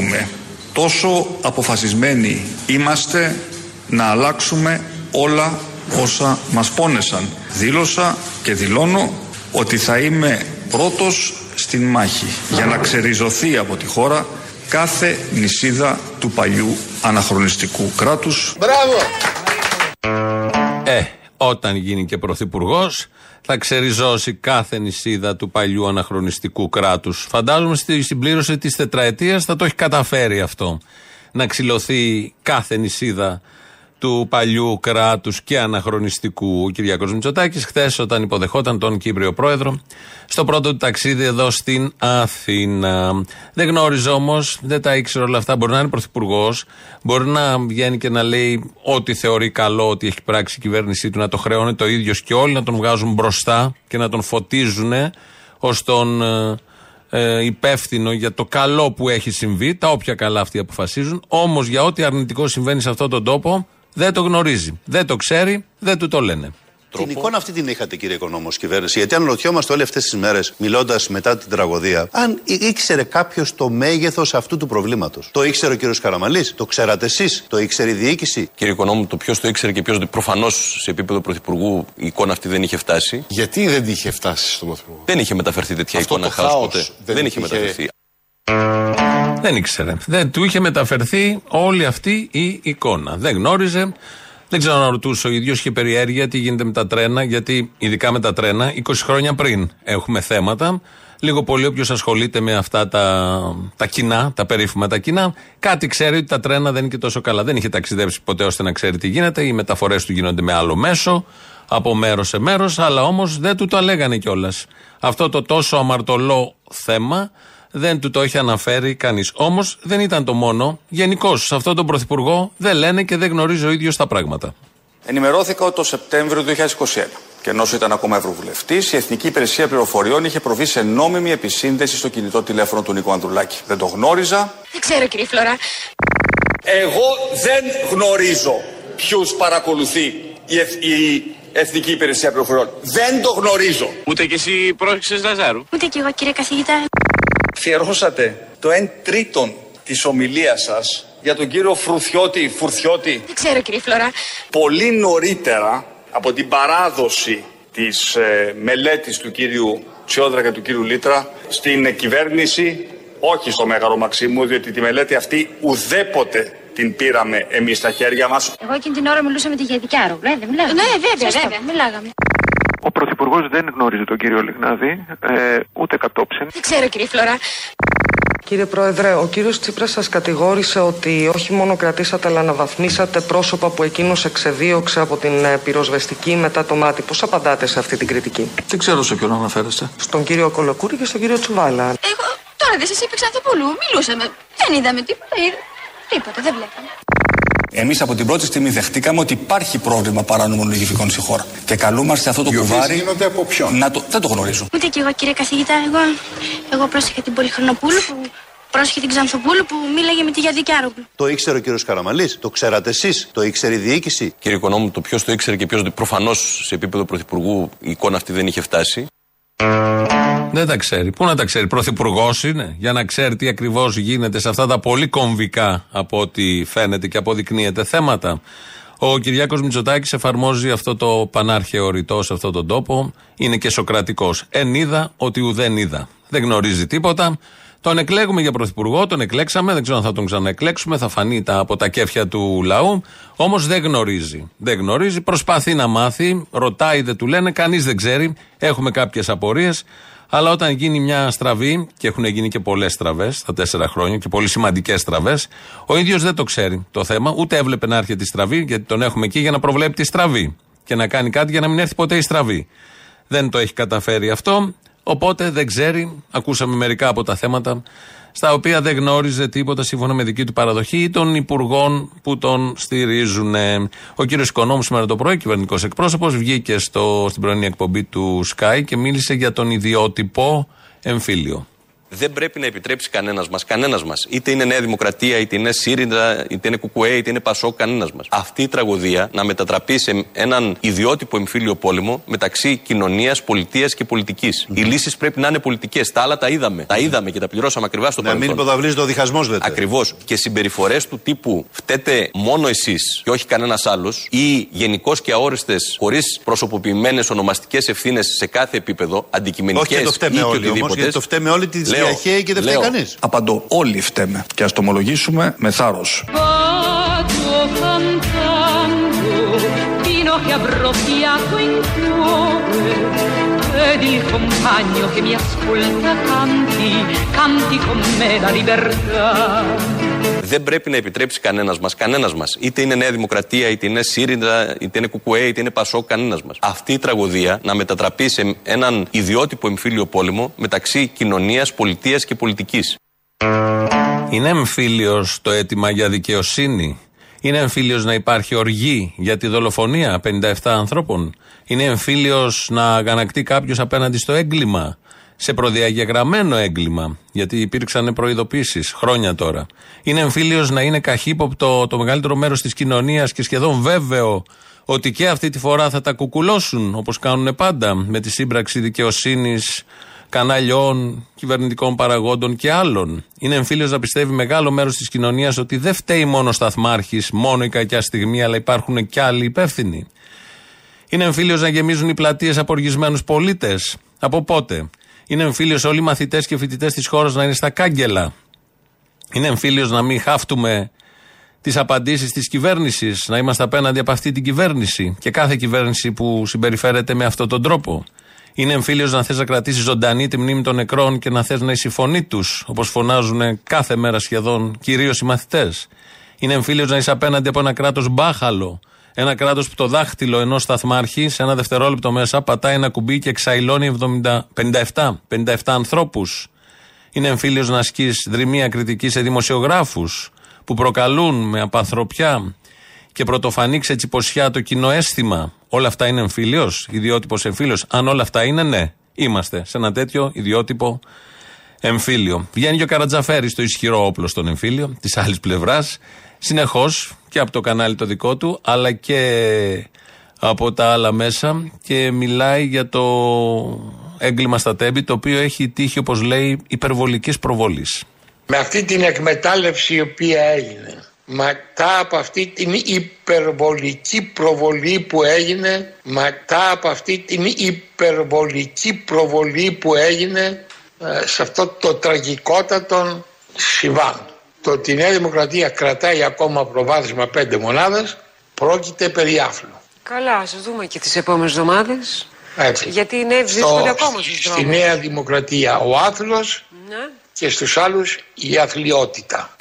νιώθουμε, τόσο αποφασισμένοι είμαστε να αλλάξουμε όλα όσα μας πόνεσαν. Δήλωσα και δηλώνω ότι θα είμαι πρώτος στην μάχη για να ξεριζωθεί από τη χώρα κάθε νησίδα του παλιού αναχρονιστικού κράτους. Μπράβο! Ε, όταν γίνει και πρωθυπουργός, θα ξεριζώσει κάθε νησίδα του παλιού αναχρονιστικού κράτους. Φαντάζομαι στη συμπλήρωση της τετραετίας θα το έχει καταφέρει αυτό. Να ξυλωθεί κάθε νησίδα του παλιού κράτους και αναχρονιστικού. Ο Κυριακός Μητσοτάκης, χθες, όταν υποδεχόταν τον Κύπριο Πρόεδρο, στο πρώτο του ταξίδι εδώ στην Αθήνα. Δεν γνώριζε όμως, δεν τα ήξερε όλα αυτά. Μπορεί να είναι πρωθυπουργός, μπορεί να βγαίνει και να λέει ό,τι θεωρεί καλό ότι έχει πράξει η κυβέρνησή του, να το χρεώνει το ίδιο και όλοι να τον βγάζουν μπροστά και να τον φωτίζουν ως τον ε, ε, υπεύθυνο για το καλό που έχει συμβεί, τα όποια καλά αυτοί αποφασίζουν. Όμως για ό,τι αρνητικό συμβαίνει σε αυτόν τον τόπο, δεν το γνωρίζει. Δεν το ξέρει, δεν του το λένε. Την εικόνα αυτή την είχατε, κύριε Οικονόμος, κυβέρνηση. Γιατί αν ρωτιόμαστε όλες αυτές τις μέρες, μιλώντας μετά την τραγωδία, αν ήξερε κάποιος το μέγεθος αυτού του προβλήματος. Το ήξερε ο κύριος Καραμαλής, το ξέρατε εσείς, το ήξερε η διοίκηση; Κύριε Οικονόμου, το ποιος το ήξερε και ποιος. Προφανώς σε επίπεδο πρωθυπουργού η εικόνα αυτή δεν είχε φτάσει. Γιατί δεν είχε φτάσει στον πρωθυπουργό; Δεν είχε μεταφερθεί τέτοια Αυτό εικόνα το χάος χάος ποτέ. δεν Δεν είχε είχε- μεταφερθεί. Δεν ήξερε. Δεν του είχε μεταφερθεί όλη αυτή η εικόνα. Δεν γνώριζε. Δεν ξέρω να ρωτούσε ο ίδιος. Είχε περιέργεια τι γίνεται με τα τρένα, γιατί ειδικά με τα τρένα, 20 χρόνια πριν έχουμε θέματα. Λίγο πολύ όποιος ασχολείται με αυτά τα, τα κοινά, τα περίφημα τα κοινά, κάτι ξέρει ότι τα τρένα δεν είναι και τόσο καλά. Δεν είχε ταξιδέψει ποτέ ώστε να ξέρει τι γίνεται. Οι μεταφορές του γίνονται με άλλο μέσο, από μέρος σε μέρος, αλλά όμως δεν του το λέγανε κιόλας. Αυτό το τόσο αμαρτωλό θέμα δεν του το έχει αναφέρει κανείς. Όμως δεν ήταν το μόνο. Γενικώς σε αυτόν τον πρωθυπουργό δεν λένε και δεν γνωρίζει ο ίδιος τα πράγματα. Ενημερώθηκα ότι το Σεπτέμβριο του 2021 και ενώ ήταν ακόμα Ευρωβουλευτής, η Εθνική Υπηρεσία Πληροφοριών είχε προβεί σε νόμιμη επισύνδεση στο κινητό τηλέφωνο του Νίκο Ανδρουλάκη. Δεν το γνώριζα. Δεν ξέρω κύριε Φλωρά. Εγώ δεν γνωρίζω ποιους παρακολουθεί η, Εθ- η Εθνική Υπηρεσία Πληροφοριών. Δεν το γνωρίζω. Ούτε κι εσύ πρόσεξες Λαζάρου. Ούτε κι εγώ κύριε καθηγητά. Αφιερώσατε το 1 τρίτον της ομιλίας σας για τον κύριο Φρουθιώτη, Φουρθιώτη, Δεν ξέρω κύριε Φλωρά. πολύ νωρίτερα από την παράδοση της ε, μελέτης του κύριου Τσιόδρα και του κύριου Λίτρα στην κυβέρνηση, όχι στο Μέγαρο Μαξίμου, διότι τη μελέτη αυτή ουδέποτε την πήραμε εμείς στα χέρια μας. Εγώ εκείνη την ώρα μιλούσα με τη Γεδικιάρου. Ναι, δεν μιλάγαμε. Ναι, βέβαια, βέβαια. Μιλάγαμε. Ο Πρωθυπουργός δεν γνωρίζει τον κύριο Λιγνάδη, ε, ούτε κατόψεν. Δεν ξέρω κύριε Φλωρά. Κύριε Πρόεδρε, ο κύριος Τσίπρας σας κατηγόρησε ότι όχι μόνο κρατήσατε αλλά αναβαθμίσατε πρόσωπα που εκείνος εξεδίωξε από την ε, πυροσβεστική μετά το μάτι. Πώς απαντάτε σε αυτή την κριτική; Δεν ξέρω σε ποιον αναφέρεστε. Στον κύριο Κολοκούρη και στον κύριο Τσουβάλα. Εγώ τώρα δεν σας είπε Ξανθοπούλου. Μιλούσαμε. Δεν είδαμε τίποτα. Είδα- Τίποτα, δεν βλέπαμε. Εμείς από την πρώτη στιγμή δεχτήκαμε ότι υπάρχει πρόβλημα παράνομων λογιστικών στη χώρα. Και καλούμαστε αυτό το Οι οποίες κουβάρι. γίνονται από ποιον; Να το... Δεν το γνωρίζω. Ούτε κι εγώ κύριε καθηγητά. Εγώ, εγώ πρόσεχα την Πολυχρονοπούλου που πρόσεχε την Ξανθοπούλου που μίλαγε με τη Γιαδικιάρου. Το ήξερε ο κύριος Καραμαλής, το ξέρατε εσείς, το ήξερε η διοίκηση. Κύριε Οικονόμου, το ποιος το ήξερε και ποιο. Προφανώς σε επίπεδο πρωθυπουργού η εικόνα αυτή δεν είχε φτάσει. Δεν τα ξέρει. Πού να τα ξέρει, Πρωθυπουργός είναι, για να ξέρει τι ακριβώς γίνεται σε αυτά τα πολύ κομβικά από ό,τι φαίνεται και αποδεικνύεται θέματα. Ο Κυριάκος Μητσοτάκης εφαρμόζει αυτό το πανάρχαιο ρητό σε αυτόν τον τόπο. Είναι και σοκρατικός. Εν είδα ότι ουδέν είδα. Δεν γνωρίζει τίποτα. Τον εκλέγουμε για πρωθυπουργό, τον εκλέξαμε, δεν ξέρω αν θα τον ξαναεκλέξουμε, θα φανεί τα, από τα κέφια του λαού. Όμως δεν γνωρίζει. Δεν γνωρίζει, προσπαθεί να μάθει, ρωτάει, δεν του λένε, κανείς δεν ξέρει. Έχουμε κάποιες απορίες. Αλλά όταν γίνει μια στραβή, και έχουν γίνει και πολλές στραβές στα τέσσερα χρόνια και πολύ σημαντικές στραβές, ο ίδιος δεν το ξέρει το θέμα, ούτε έβλεπε να έρχεται η στραβή, γιατί τον έχουμε εκεί για να προβλέπει τη στραβή και να κάνει κάτι για να μην έρθει ποτέ η στραβή. Δεν το έχει καταφέρει αυτό, οπότε δεν ξέρει. Ακούσαμε μερικά από τα θέματα στα οποία δεν γνώριζε τίποτα σύμφωνα με δική του παραδοχή ή των υπουργών που τον στηρίζουν. Ο κύριος Οικονόμου σήμερα το πρωί, κυβερνητικός εκπρόσωπος, βγήκε στο, στην πρωινή εκπομπή του Sky και μίλησε για τον ιδιότυπο εμφύλιο δεν πρέπει να επιτρέψει κανένας μας, κανένας μας, είτε είναι Νέα Δημοκρατία, είτε είναι ΣΥΡΙΝΤΑ, είτε είναι ΚΚΕ, είτε είναι ΠΑΣΟ, κανένας μας. Αυτή η τραγωδία να μετατραπεί σε έναν ιδιότυπο εμφύλιο πόλεμο μεταξύ κοινωνίας, πολιτείας και πολιτικής. Οι λύσεις πρέπει να είναι πολιτικές. Τα άλλα τα είδαμε. Τα είδαμε και τα πληρώσαμε ακριβά στο παρελθόν. Να μην υποδαβλίζεται ο διχασμός, λέτε. Ακριβώς. Και συμπεριφορές του τύπου φταίτε μόνο εσείς και όχι κανένας άλλος ή γενικώς και αόριστες, χωρίς προσωποποιημένες ονομαστικές ευθύνες σε κάθε επίπεδο, αντικειμενικές ή και οτιδήποτε. το φταίμε όλοι τη διαχέει και δεν φταίει κανείς. Απαντώ. Όλοι φταίμε. Και ας το ομολογήσουμε με θάρρος. ed il compagno che mi ascolta canti, canti con me la libertà. Δεν πρέπει να επιτρέψει κανένας μας, κανένας μας, είτε είναι Νέα Δημοκρατία, είτε είναι ΣΥΡΙΝΤΑ, είτε είναι ΚΚΕ, είτε είναι ΠΑΣΟ, κανένας μας. Αυτή η τραγωδία να μετατραπεί σε έναν ιδιότυπο εμφύλιο πόλεμο μεταξύ κοινωνίας, πολιτείας και πολιτικής. Είναι εμφύλιος το αίτημα για δικαιοσύνη; Είναι εμφύλιος να υπάρχει οργή για τη δολοφονία 57 ανθρώπων; Είναι εμφύλιος να αγανακτεί κάποιος απέναντι στο έγκλημα; Σε προδιαγεγραμμένο έγκλημα, γιατί υπήρξαν προειδοποίησεις χρόνια τώρα. Είναι εμφύλιος να είναι καχύποπτο το μεγαλύτερο μέρος της κοινωνίας και σχεδόν βέβαιο ότι και αυτή τη φορά θα τα κουκουλώσουν όπως κάνουν πάντα με τη σύμπραξη δικαιοσύνης, καναλιών, κυβερνητικών παραγόντων και άλλων. Είναι εμφύλιος να πιστεύει μεγάλο μέρος της κοινωνίας ότι δεν φταίει μόνο ο σταθμάρχης, μόνο η κακιά στιγμή, αλλά υπάρχουν και άλλοι υπεύθυνοι. Είναι εμφύλιος να γεμίζουν οι πλατείες από οργισμένου πολίτες. Από πότε; Είναι εμφύλιος όλοι οι μαθητές και φοιτητές της χώρας να είναι στα κάγκελα. Είναι εμφύλιος να μην χάφτουμε τις απαντήσεις της κυβέρνησης, να είμαστε απέναντι από αυτή την κυβέρνηση και κάθε κυβέρνηση που συμπεριφέρεται με αυτόν τον τρόπο. Είναι εμφύλιος να θες να κρατήσεις ζωντανή τη μνήμη των νεκρών και να θες να είσαι η φωνή τους, όπως φωνάζουν κάθε μέρα σχεδόν, κυρίως οι μαθητές. Είναι εμφύλιος να είσαι απέναντι από ένα κράτος μπάχαλο, ένα κράτος που το δάχτυλο ενός σταθμάρχη σε ένα δευτερόλεπτο μέσα πατάει ένα κουμπί και εξαϊλώνει 70, 57, 57 ανθρώπους. Είναι εμφύλιος να ασκεί δρυμία κριτική σε δημοσιογράφους που προκαλούν με απανθρωπιά και πρωτοφανή ξετσιποσιά το κοινό αίσθημα. Όλα αυτά είναι εμφύλιος, ιδιότυπος εμφύλιος. Αν όλα αυτά είναι, ναι, είμαστε σε ένα τέτοιο ιδιότυπο εμφύλιο. Βγαίνει και ο Καρατζαφέρης το ισχυρό όπλο στον εμφύλιο, της άλλης πλευράς, συνεχώς και από το κανάλι το δικό του, αλλά και από τα άλλα μέσα και μιλάει για το έγκλημα στα τέμπη, το οποίο έχει τύχει, όπως λέει, υπερβολικής προβολής. Με αυτή την εκμετάλλευση η οποία έγινε, μετά από αυτή την υπερβολική προβολή που έγινε, μετά από αυτή την υπερβολική προβολή που έγινε ε, σε αυτό το τραγικότατο συμβάν το ότι η Νέα Δημοκρατία κρατάει ακόμα προβάδισμα πέντε μονάδες πρόκειται περί άφλου. Καλά, ας δούμε και τις επόμενες εβδομάδες. Έτσι. Γιατί είναι δύσκολο ακόμα στους δρόμους. Στη Νέα Δημοκρατία ο άθλος ναι. και στους άλλους η αθλειότητα.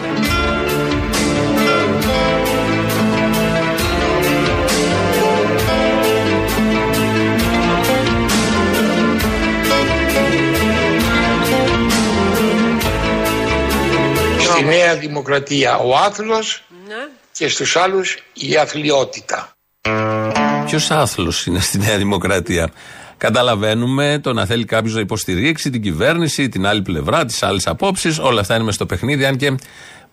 Στη Νέα Δημοκρατία ο άθλος ναι. και στους άλλους η αθλειότητα. Ποιος άθλος είναι στη Νέα Δημοκρατία; Καταλαβαίνουμε το να θέλει κάποιος να υποστηρίξει την κυβέρνηση, την άλλη πλευρά, τις άλλες απόψεις. Όλα αυτά είναι μες στο παιχνίδι. Αν και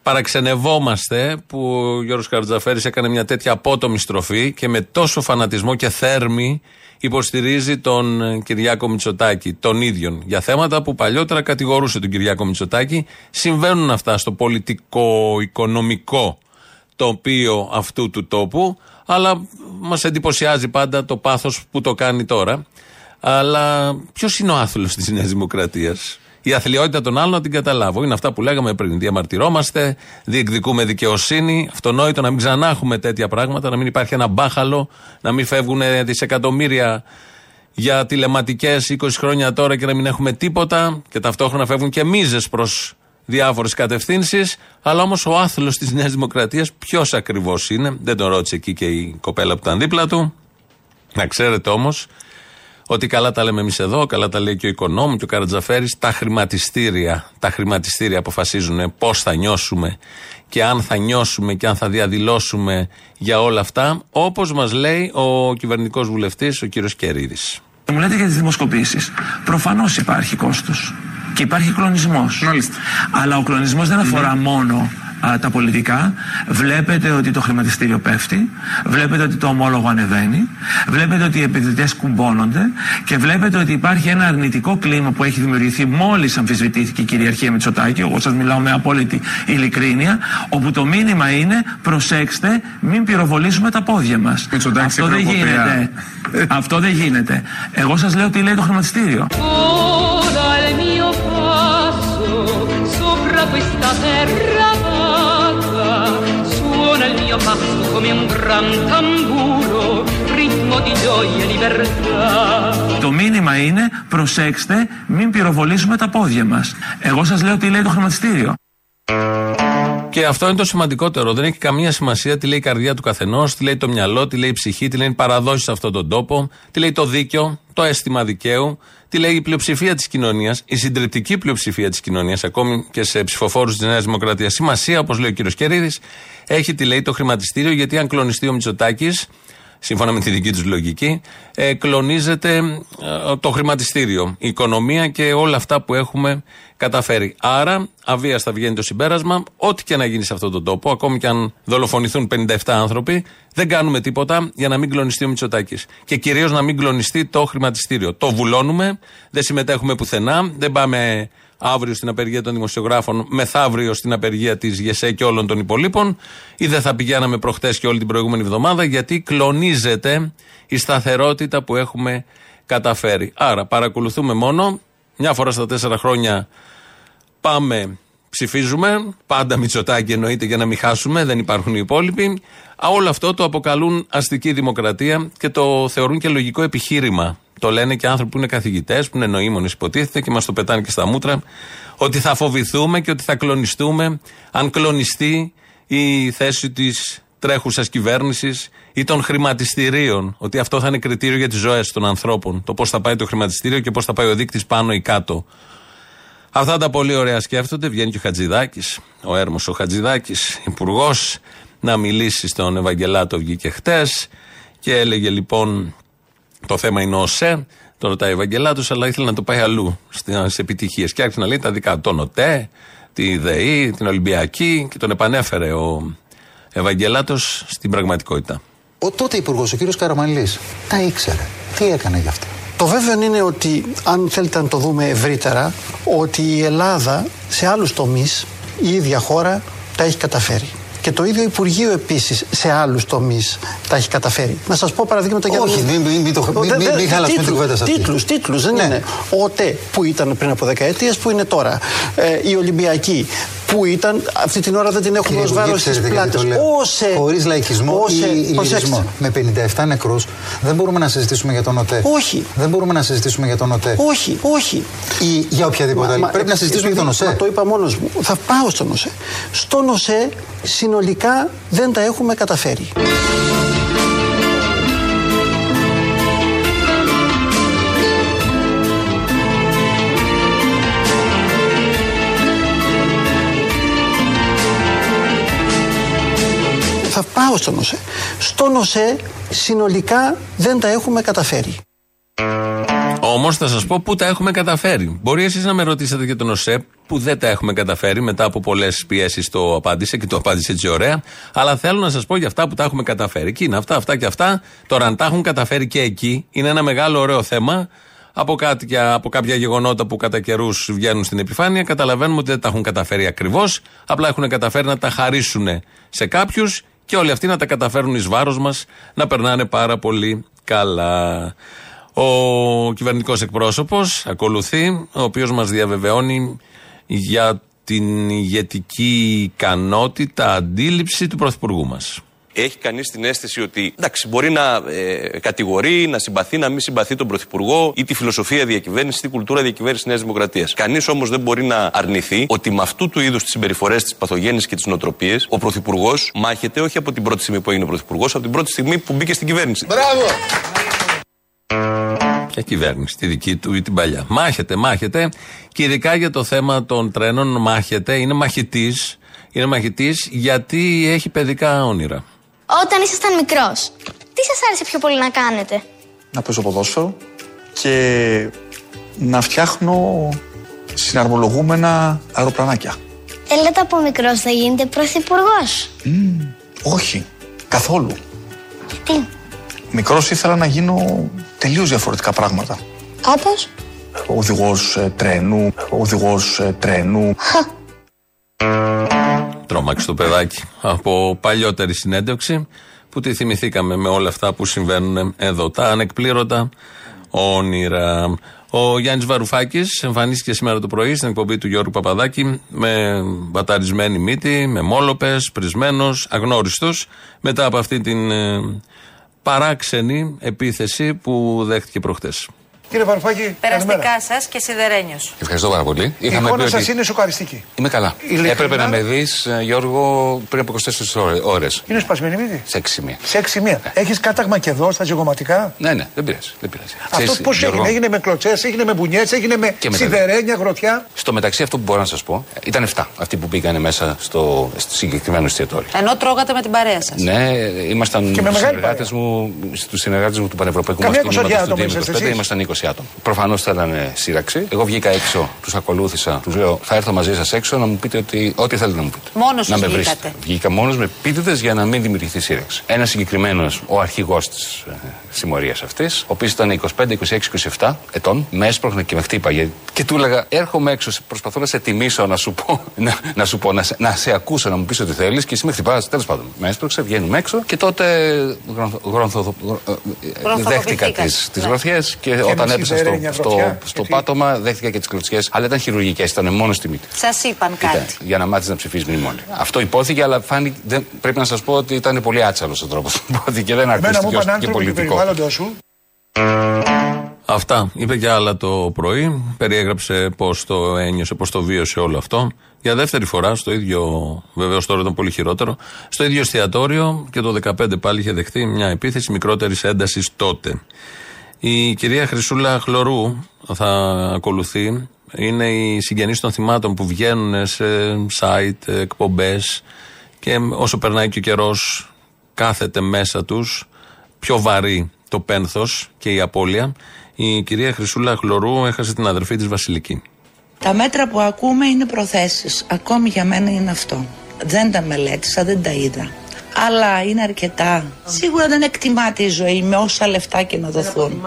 παραξενευόμαστε που ο Γιώργος Καρτζαφέρης έκανε μια τέτοια απότομη στροφή και με τόσο φανατισμό και θέρμη υποστηρίζει τον Κυριάκο Μητσοτάκη, τον ίδιον, για θέματα που παλιότερα κατηγορούσε τον Κυριάκο Μητσοτάκη. Συμβαίνουν αυτά στο πολιτικό, οικονομικό τοπίο αυτού του τόπου, αλλά μας εντυπωσιάζει πάντα το πάθος που το κάνει τώρα. Αλλά ποιος είναι ο άθλος της Νέας Δημοκρατίας; Η αθλειότητα των άλλων να την καταλάβω. Είναι αυτά που λέγαμε πριν. Διαμαρτυρόμαστε, διεκδικούμε δικαιοσύνη. Αυτονόητο να μην ξανά έχουμε τέτοια πράγματα, να μην υπάρχει ένα μπάχαλο, να μην φεύγουν δισεκατομμύρια για τηλεματικές 20 χρόνια τώρα και να μην έχουμε τίποτα και ταυτόχρονα φεύγουν και μίζες προς διάφορες κατευθύνσεις. Αλλά όμως ο άθλος της Νέας Δημοκρατίας ποιος ακριβώς είναι, δεν τον ρώτησε εκεί και η κοπέλα που ήταν δίπλα του. Να ξέρετε όμως Ότι καλά τα λέμε εμείς εδώ, καλά τα λέει και ο Οικονόμου και ο Καρατζαφέρης. Τα χρηματιστήρια, τα χρηματιστήρια αποφασίζουν πώς θα νιώσουμε και αν θα νιώσουμε και αν θα διαδηλώσουμε για όλα αυτά, όπως μας λέει ο κυβερνητικός βουλευτής, ο κύριος Κερίδης. Μου λέτε για τις δημοσκοπήσεις. Προφανώς υπάρχει κόστος. Και υπάρχει κλονισμός. Αλλά ο κλονισμός δεν αφορά μόνο α, τα πολιτικά. Βλέπετε ότι το χρηματιστήριο πέφτει. Βλέπετε ότι το ομόλογο ανεβαίνει. Βλέπετε ότι οι επενδυτέ κουμπώνονται. Και βλέπετε ότι υπάρχει ένα αρνητικό κλίμα που έχει δημιουργηθεί μόλις αμφισβητήθηκε η κυριαρχία Μητσοτάκη. Εγώ σας μιλάω με απόλυτη ειλικρίνεια. Όπου το μήνυμα είναι προσέξτε, μην πυροβολήσουμε τα πόδια μας. Αυτό δεν γίνεται. Αυτό δεν γίνεται. Εγώ σας λέω τι λέει το χρηματιστήριο. Gran tamburo, ritmo di gioia e libertà. Το μήνυμα είναι προσέξτε, μην πυροβολήσουμε τα πόδια μας. Εγώ σας λέω τι λέει το χρηματιστήριο. Και αυτό είναι το σημαντικότερο. Δεν έχει καμία σημασία τι λέει η καρδιά του καθενός, τι λέει το μυαλό, τι λέει η ψυχή, τι λέει οι παραδόσεις σε αυτόν τον τόπο, τι λέει το δίκαιο, το αίσθημα δικαίου, τι λέει η πλειοψηφία της κοινωνίας, η συντριπτική πλειοψηφία της κοινωνίας, ακόμη και σε ψηφοφόρους της Νέας Δημοκρατίας. Σημασία, όπως λέει ο κύριος Κερίδης, έχει τι λέει το χρηματιστήριο, γιατί αν κλονιστεί ο Μητσοτάκης, σύμφωνα με τη δική τους λογική, ε, κλονίζεται ε, το χρηματιστήριο, η οικονομία και όλα αυτά που έχουμε καταφέρει. Άρα, αβίαστα βγαίνει το συμπέρασμα, ό,τι και να γίνει σε αυτόν τον τόπο, ακόμη και αν δολοφονηθούν 57 άνθρωποι, δεν κάνουμε τίποτα για να μην κλονιστεί ο Μητσοτάκης. Και κυρίως να μην κλονιστεί το χρηματιστήριο. Το βουλώνουμε, δεν συμμετέχουμε πουθενά, δεν πάμε αύριο στην απεργία των δημοσιογράφων, μεθαύριο στην απεργία της ΓΕΣΕ και όλων των υπολείπων, ή δεν θα πηγαίναμε προχτές και όλη την προηγούμενη εβδομάδα, γιατί κλονίζεται η σταθερότητα που έχουμε καταφέρει. Άρα παρακολουθούμε μόνο, μια φορά στα τέσσερα χρόνια πάμε, ψηφίζουμε, πάντα Μητσοτάκη εννοείται για να μην χάσουμε, δεν υπάρχουν οι υπόλοιποι. Α, όλο αυτό το αποκαλούν αστική δημοκρατία και το θεωρούν και λογικό επιχείρημα. Το λένε και άνθρωποι που είναι καθηγητές, που είναι νοήμονες, υποτίθεται και μας το πετάνε και στα μούτρα, ότι θα φοβηθούμε και ότι θα κλονιστούμε αν κλονιστεί η θέση της τρέχουσας κυβέρνησης ή των χρηματιστηρίων. Ότι αυτό θα είναι κριτήριο για τις ζωές των ανθρώπων. Το πώς θα πάει το χρηματιστήριο και πώς θα πάει ο δείκτης πάνω ή κάτω. Αυτά τα πολύ ωραία σκέφτονται. Βγαίνει και ο Χατζηδάκης, ο Έρμος ο Χατζηδάκης, υπουργός, να μιλήσει στον Ευαγγελάτο, βγήκε χτες και έλεγε λοιπόν το θέμα είναι ο ΣΕ, το ρωτάει ο Ευαγγελάτο, αλλά ήθελε να το πάει αλλού στις επιτυχίες. Και άρχισε να λέει τα δικά του. Τον ΟΤΕ, τη ΔΕΗ, την Ολυμπιακή και τον επανέφερε ο Ευαγγελάτος στην πραγματικότητα. Ο τότε υπουργός, ο κύριος Καραμαλής, τα ήξερε. Τι έκανε γι' αυτό; Το βέβαιο είναι ότι, αν θέλετε να το δούμε ευρύτερα, ότι η Ελλάδα σε άλλους τομείς, η ίδια χώρα, τα έχει καταφέρει. Και το ίδιο Υπουργείο επίσης σε άλλους τομείς τα έχει καταφέρει. Να σας πω παραδείγματα για Όχι, μην, μην, μην, το, μην, μην, μην χαλάσουμε την κουβέντα σε αυτή. Τίτλους, τίτλους δεν Ναι. είναι. Ο ΤΕ που ήταν πριν από δεκαετίες, που είναι τώρα. Ε, η Ολυμπιακή που ήταν, αυτή την ώρα δεν την έχουμε Κύριε ως βάρο Υπουργέ, στι ξέρετε γιατί πλάτε. το λέω. Όσε. Χωρίς λαϊκισμό όσε- ή προσέξτε. ηλισμό. Με 57 νεκρούς δεν μπορούμε να συζητήσουμε για τον ΟΤΕ. Όχι. Δεν μπορούμε να συζητήσουμε για τον ΟΤΕ. Όχι, όχι. Ή για οποιαδήποτε άλλη. Πρέπει να συζητήσουμε για τον επειδή- ΟΣΕ. μα το είπα μόνος μου. Θα πάω στον ΟΣΕ. Στον ΟΣΕ συνολικά δεν τα έχουμε καταφέρει. Θα πάω στον ΟΣΕ. Στον ΟΣΕ συνολικά δεν τα έχουμε καταφέρει. Όμως θα σας πω πού τα έχουμε καταφέρει. Μπορεί εσείς να με ρωτήσετε για τον ΟΣΕΠ που δεν τα έχουμε καταφέρει μετά από πολλές πιέσεις το απάντησε και το απάντησε έτσι ωραία. Αλλά θέλω να σας πω για αυτά που τα έχουμε καταφέρει. Εκεί είναι αυτά, αυτά και αυτά. Τώρα αν τα έχουν καταφέρει και εκεί είναι ένα μεγάλο ωραίο θέμα. Από, κάτι, και από κάποια γεγονότα που κατά καιρούς βγαίνουν στην επιφάνεια, καταλαβαίνουμε ότι δεν τα έχουν καταφέρει ακριβώς. Απλά έχουν καταφέρει να τα χαρίσουν σε κάποιους και όλοι αυτοί να τα καταφέρουν εις βάρος μας, να περνάνε πάρα πολύ καλά. Ο κυβερνητικός εκπρόσωπος ακολουθεί, ο οποίος μας διαβεβαιώνει για την ηγετική ικανότητα, αντίληψη του Πρωθυπουργού μας. Έχει κανείς την αίσθηση ότι εντάξει, μπορεί να ε, κατηγορεί, να συμπαθεί, να μην συμπαθεί τον Πρωθυπουργό ή τη φιλοσοφία διακυβέρνησης ή τη κουλτούρα διακυβέρνησης Νέας Δημοκρατίας. Κανείς όμως δεν μπορεί να αρνηθεί ότι με αυτού του είδους τις συμπεριφορές, τι παθογένειε και τις νοοτροπίες, ο Πρωθυπουργός μάχεται όχι από την πρώτη στιγμή που έγινε Πρωθυπουργός, από την πρώτη στιγμή που μπήκε στην κυβέρνηση. Μπράβο! Ποια κυβέρνηση, τη δική του ή την παλιά. Μάχεται, μάχεται και ειδικά για το θέμα των τρένων μάχεται, είναι μαχητής. Είναι μαχητής γιατί έχει παιδικά όνειρα. Όταν ήσασταν μικρός, τι σας άρεσε πιο πολύ να κάνετε; Να παίζω ποδόσφαιρο και να φτιάχνω συναρμολογούμενα αεροπλανάκια. Θέλετε από μικρός θα γίνετε πρωθυπουργός; Όχι, καθόλου. Τι, Μικρός ήθελα να γίνω τελείως διαφορετικά πράγματα. όπω. Οδηγός ε, τρένου, οδηγός ε, τρένου. Τρόμαξε το παιδάκι από παλιότερη συνέντευξη που τη θυμηθήκαμε με όλα αυτά που συμβαίνουν εδώ. Τα ανεκπλήρωτα όνειρα. Ο Γιάννης Βαρουφάκης εμφανίστηκε σήμερα το πρωί στην εκπομπή του Γιώργου Παπαδάκη με μπαταρισμένη μύτη, με μόλοπες, πρισμένος, αγνώριστος, μετά από αυτή την ε, παράξενη επίθεση που δέχτηκε προχτές. Κύριε Βαρουφάκη, καλημέρα. Περαστικά σας και σιδερένιος. Ευχαριστώ πάρα πολύ. Η Είχαμε εικόνα πει σας ότι είναι σοκαριστική. είμαι καλά. Ειλικρινά. Έπρεπε να με δεις, Γιώργο, πριν από 24 ώρε. Είναι σπασμένη μύτη; Σε 6 μία. Σε έξι μία. Έχεις κάταγμα και εδώ στα ζυγωματικά. Ναι, ναι, δεν πειράζει. Δεν πειράζει. Αυτό Ξέρεις, πώς Γιώργο, έγινε, έγινε με κλωτσές, έγινε με μπουνιές, έγινε με Και με σιδερένια, γροθιά; Στο μεταξύ, αυτό που μπορώ να σας πω, ήταν 7 αυτοί που πήγανε μέσα στο, στο συγκεκριμένο εστιατόριο. Ενώ τρώγατε με την παρέα σας. Ναι, ήμασταν Και με στους μεγάλη συνεργάτες μου, στους συνεργάτες μου του Πανευρωπαϊκού Καμιά Μαθήματο εικοσαριά του άτομα Δήμου είσαστε 25, εσείς; ήμασταν 20 άτομα. Προφανώς θέλανε σύραξη. Εγώ βγήκα έξω, τους ακολούθησα, τους λέω θα έρθω μαζί σας έξω να μου πείτε ότι, ό,τι θέλετε να μου πείτε. Μόνος να σας με βγήκατε. βρίσετε. Βγήκα μόνος με επίτηδες για να μην δημιουργηθεί σύραξη. Ένας συγκεκριμένος, ο αρχηγός της ε, συμμορίας αυτής, ο οποίος ήταν 25, 26, 27 ετών, με έσπροχνε και με χτύπαγε. Και του έλεγα, έρχομαι έξω, σε- προσπαθώ να σε τιμήσω, να σου πω, να, να σου πω, να σε, να σε ακούσω, να μου πεις ό,τι θέλεις και εσύ με χτυπάς. Τέλος πάντων, με έσπρωξε, βγαίνουμε έξω και τότε γρονθο- γρονθο- γρο- ε, ε, δέχτηκα Γρονθοποιηθήκατε. τις Ναι. γροθιές και, με όταν στο, στο, στο πάτωμα, δέχτηκα και τις κλωτσιές, αλλά ήταν χειρουργικές, ήταν μόνος στη μύτη. Σας είπαν κάτι. Ήταν, για να μάθεις να ψηφίσει μνημόνιο. Αυτό υπόθηκε, αλλά φάνηκε, δεν, πρέπει να σας πω ότι ήταν πολύ άτσαλος ο τρόπος που υπόθηκε. Δεν ακούστηκε ως και πολιτικό. Αυτά. Είπε και άλλα το πρωί. Περιέγραψε πώς το ένιωσε, πώς το βίωσε όλο αυτό. Για δεύτερη φορά, στο ίδιο, βεβαίως τώρα ήταν πολύ χειρότερο, στο ίδιο εστιατόριο και το 2015 πάλι είχε δεχτεί μια επίθεση μικρότερης έντασης τότε. Η κυρία Χρυσούλα Χλωρού θα ακολουθεί. Είναι οι συγγενείς των θυμάτων που βγαίνουν σε site, εκπομπές και όσο περνάει και ο καιρός, κάθεται μέσα τους πιο βαρύ το πένθος και η απώλεια. Η κυρία Χρυσούλα Χλωρού έχασε την αδερφή της Βασιλική. Τα μέτρα που ακούμε είναι προθέσεις. Ακόμη για μένα είναι αυτό. Δεν τα μελέτησα, δεν τα είδα. Αλλά είναι αρκετά. Σίγουρα δεν εκτιμάται η ζωή με όσα λεφτά και να δοθούν.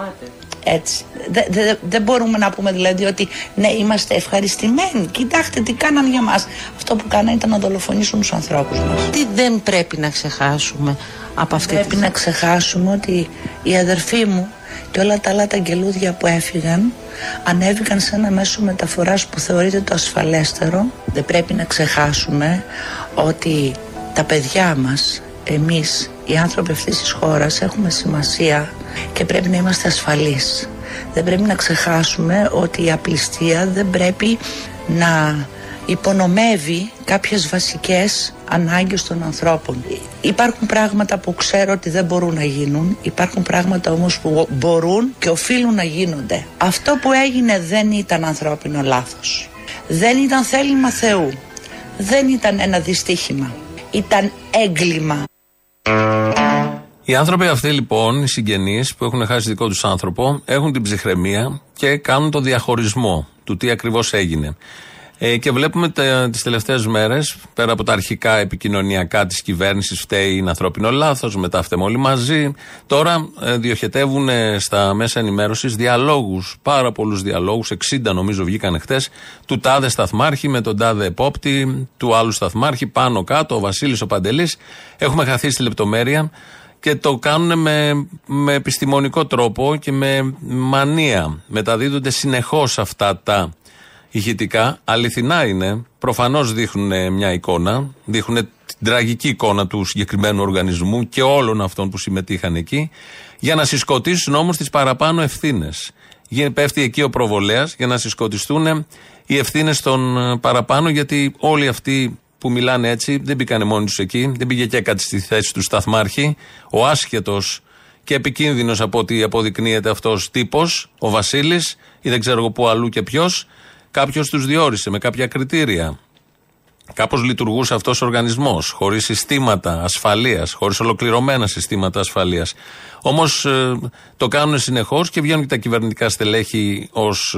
Έτσι. Δεν δε, δεν μπορούμε να πούμε δηλαδή ότι ναι, είμαστε ευχαριστημένοι. Κοιτάξτε τι κάναν για μας. Αυτό που κάναν ήταν να δολοφονήσουν τους ανθρώπους μας. Τι δεν πρέπει να ξεχάσουμε από αυτή Πρέπει τη να ξεχάσουμε ότι η αδερφή μου και όλα τα άλλα τα αγγελούδια που έφυγαν ανέβηκαν σε ένα μέσο μεταφοράς που θεωρείται το ασφαλέστερο. Δεν πρέπει να ξεχάσουμε ότι τα παιδιά μας, εμείς, οι άνθρωποι αυτής της χώρας έχουμε σημασία και πρέπει να είμαστε ασφαλείς. Δεν πρέπει να ξεχάσουμε ότι η απληστία δεν πρέπει να υπονομεύει κάποιες βασικές ανάγκες των ανθρώπων. Υπάρχουν πράγματα που ξέρω ότι δεν μπορούν να γίνουν, υπάρχουν πράγματα όμως που μπορούν και οφείλουν να γίνονται. Αυτό που έγινε δεν ήταν ανθρώπινο λάθος. Δεν ήταν θέλημα Θεού. Δεν ήταν ένα δυστύχημα. Ήταν έγκλημα. Οι άνθρωποι αυτοί λοιπόν, οι συγγενείς που έχουν χάσει δικό τους άνθρωπο, έχουν την ψυχραιμία και κάνουν το διαχωρισμό του τι ακριβώς έγινε. Ε, και βλέπουμε τις τελευταίες μέρες, πέρα από τα αρχικά επικοινωνιακά της κυβέρνησης, φταίει είναι ανθρώπινο λάθος, μετά φταίμε όλοι μαζί. Τώρα ε, διοχετεύουν ε, στα μέσα ενημέρωσης διαλόγους, πάρα πολλούς διαλόγους, 60 νομίζω βγήκαν χτες, του τάδε σταθμάρχη με τον τάδε επόπτη, του άλλου σταθμάρχη, πάνω κάτω, ο Βασίλης, ο Παντελής. Έχουμε χαθεί στη λεπτομέρεια και το κάνουν με, με επιστημονικό τρόπο και με μανία. Μεταδίδονται συνεχώς αυτά τα ηχητικά. Αληθινά είναι. Προφανώς δείχνουν μια εικόνα. Δείχνουν την τραγική εικόνα του συγκεκριμένου οργανισμού και όλων αυτών που συμμετείχαν εκεί. Για να συσκοτήσουν όμως τις παραπάνω ευθύνες. Πέφτει εκεί ο προβολέας για να συσκοτιστούν οι ευθύνες των ε, παραπάνω, γιατί όλοι αυτοί που μιλάνε έτσι δεν μπήκανε μόνοι τους εκεί. Δεν πήγε και κάτι στη θέση του σταθμάρχη. Ο άσχετος και επικίνδυνος από ό,τι αποδεικνύεται αυτός τύπος, ο Βασίλης, ή δεν ξέρω εγώ πού αλλού και ποιος, κάποιος τους διόρισε με κάποια κριτήρια. Κάπως λειτουργούσε αυτός ο οργανισμός, χωρίς συστήματα ασφαλείας, χωρίς ολοκληρωμένα συστήματα ασφαλείας. Όμως το κάνουν συνεχώς και βγαίνουν και τα κυβερνητικά στελέχη ως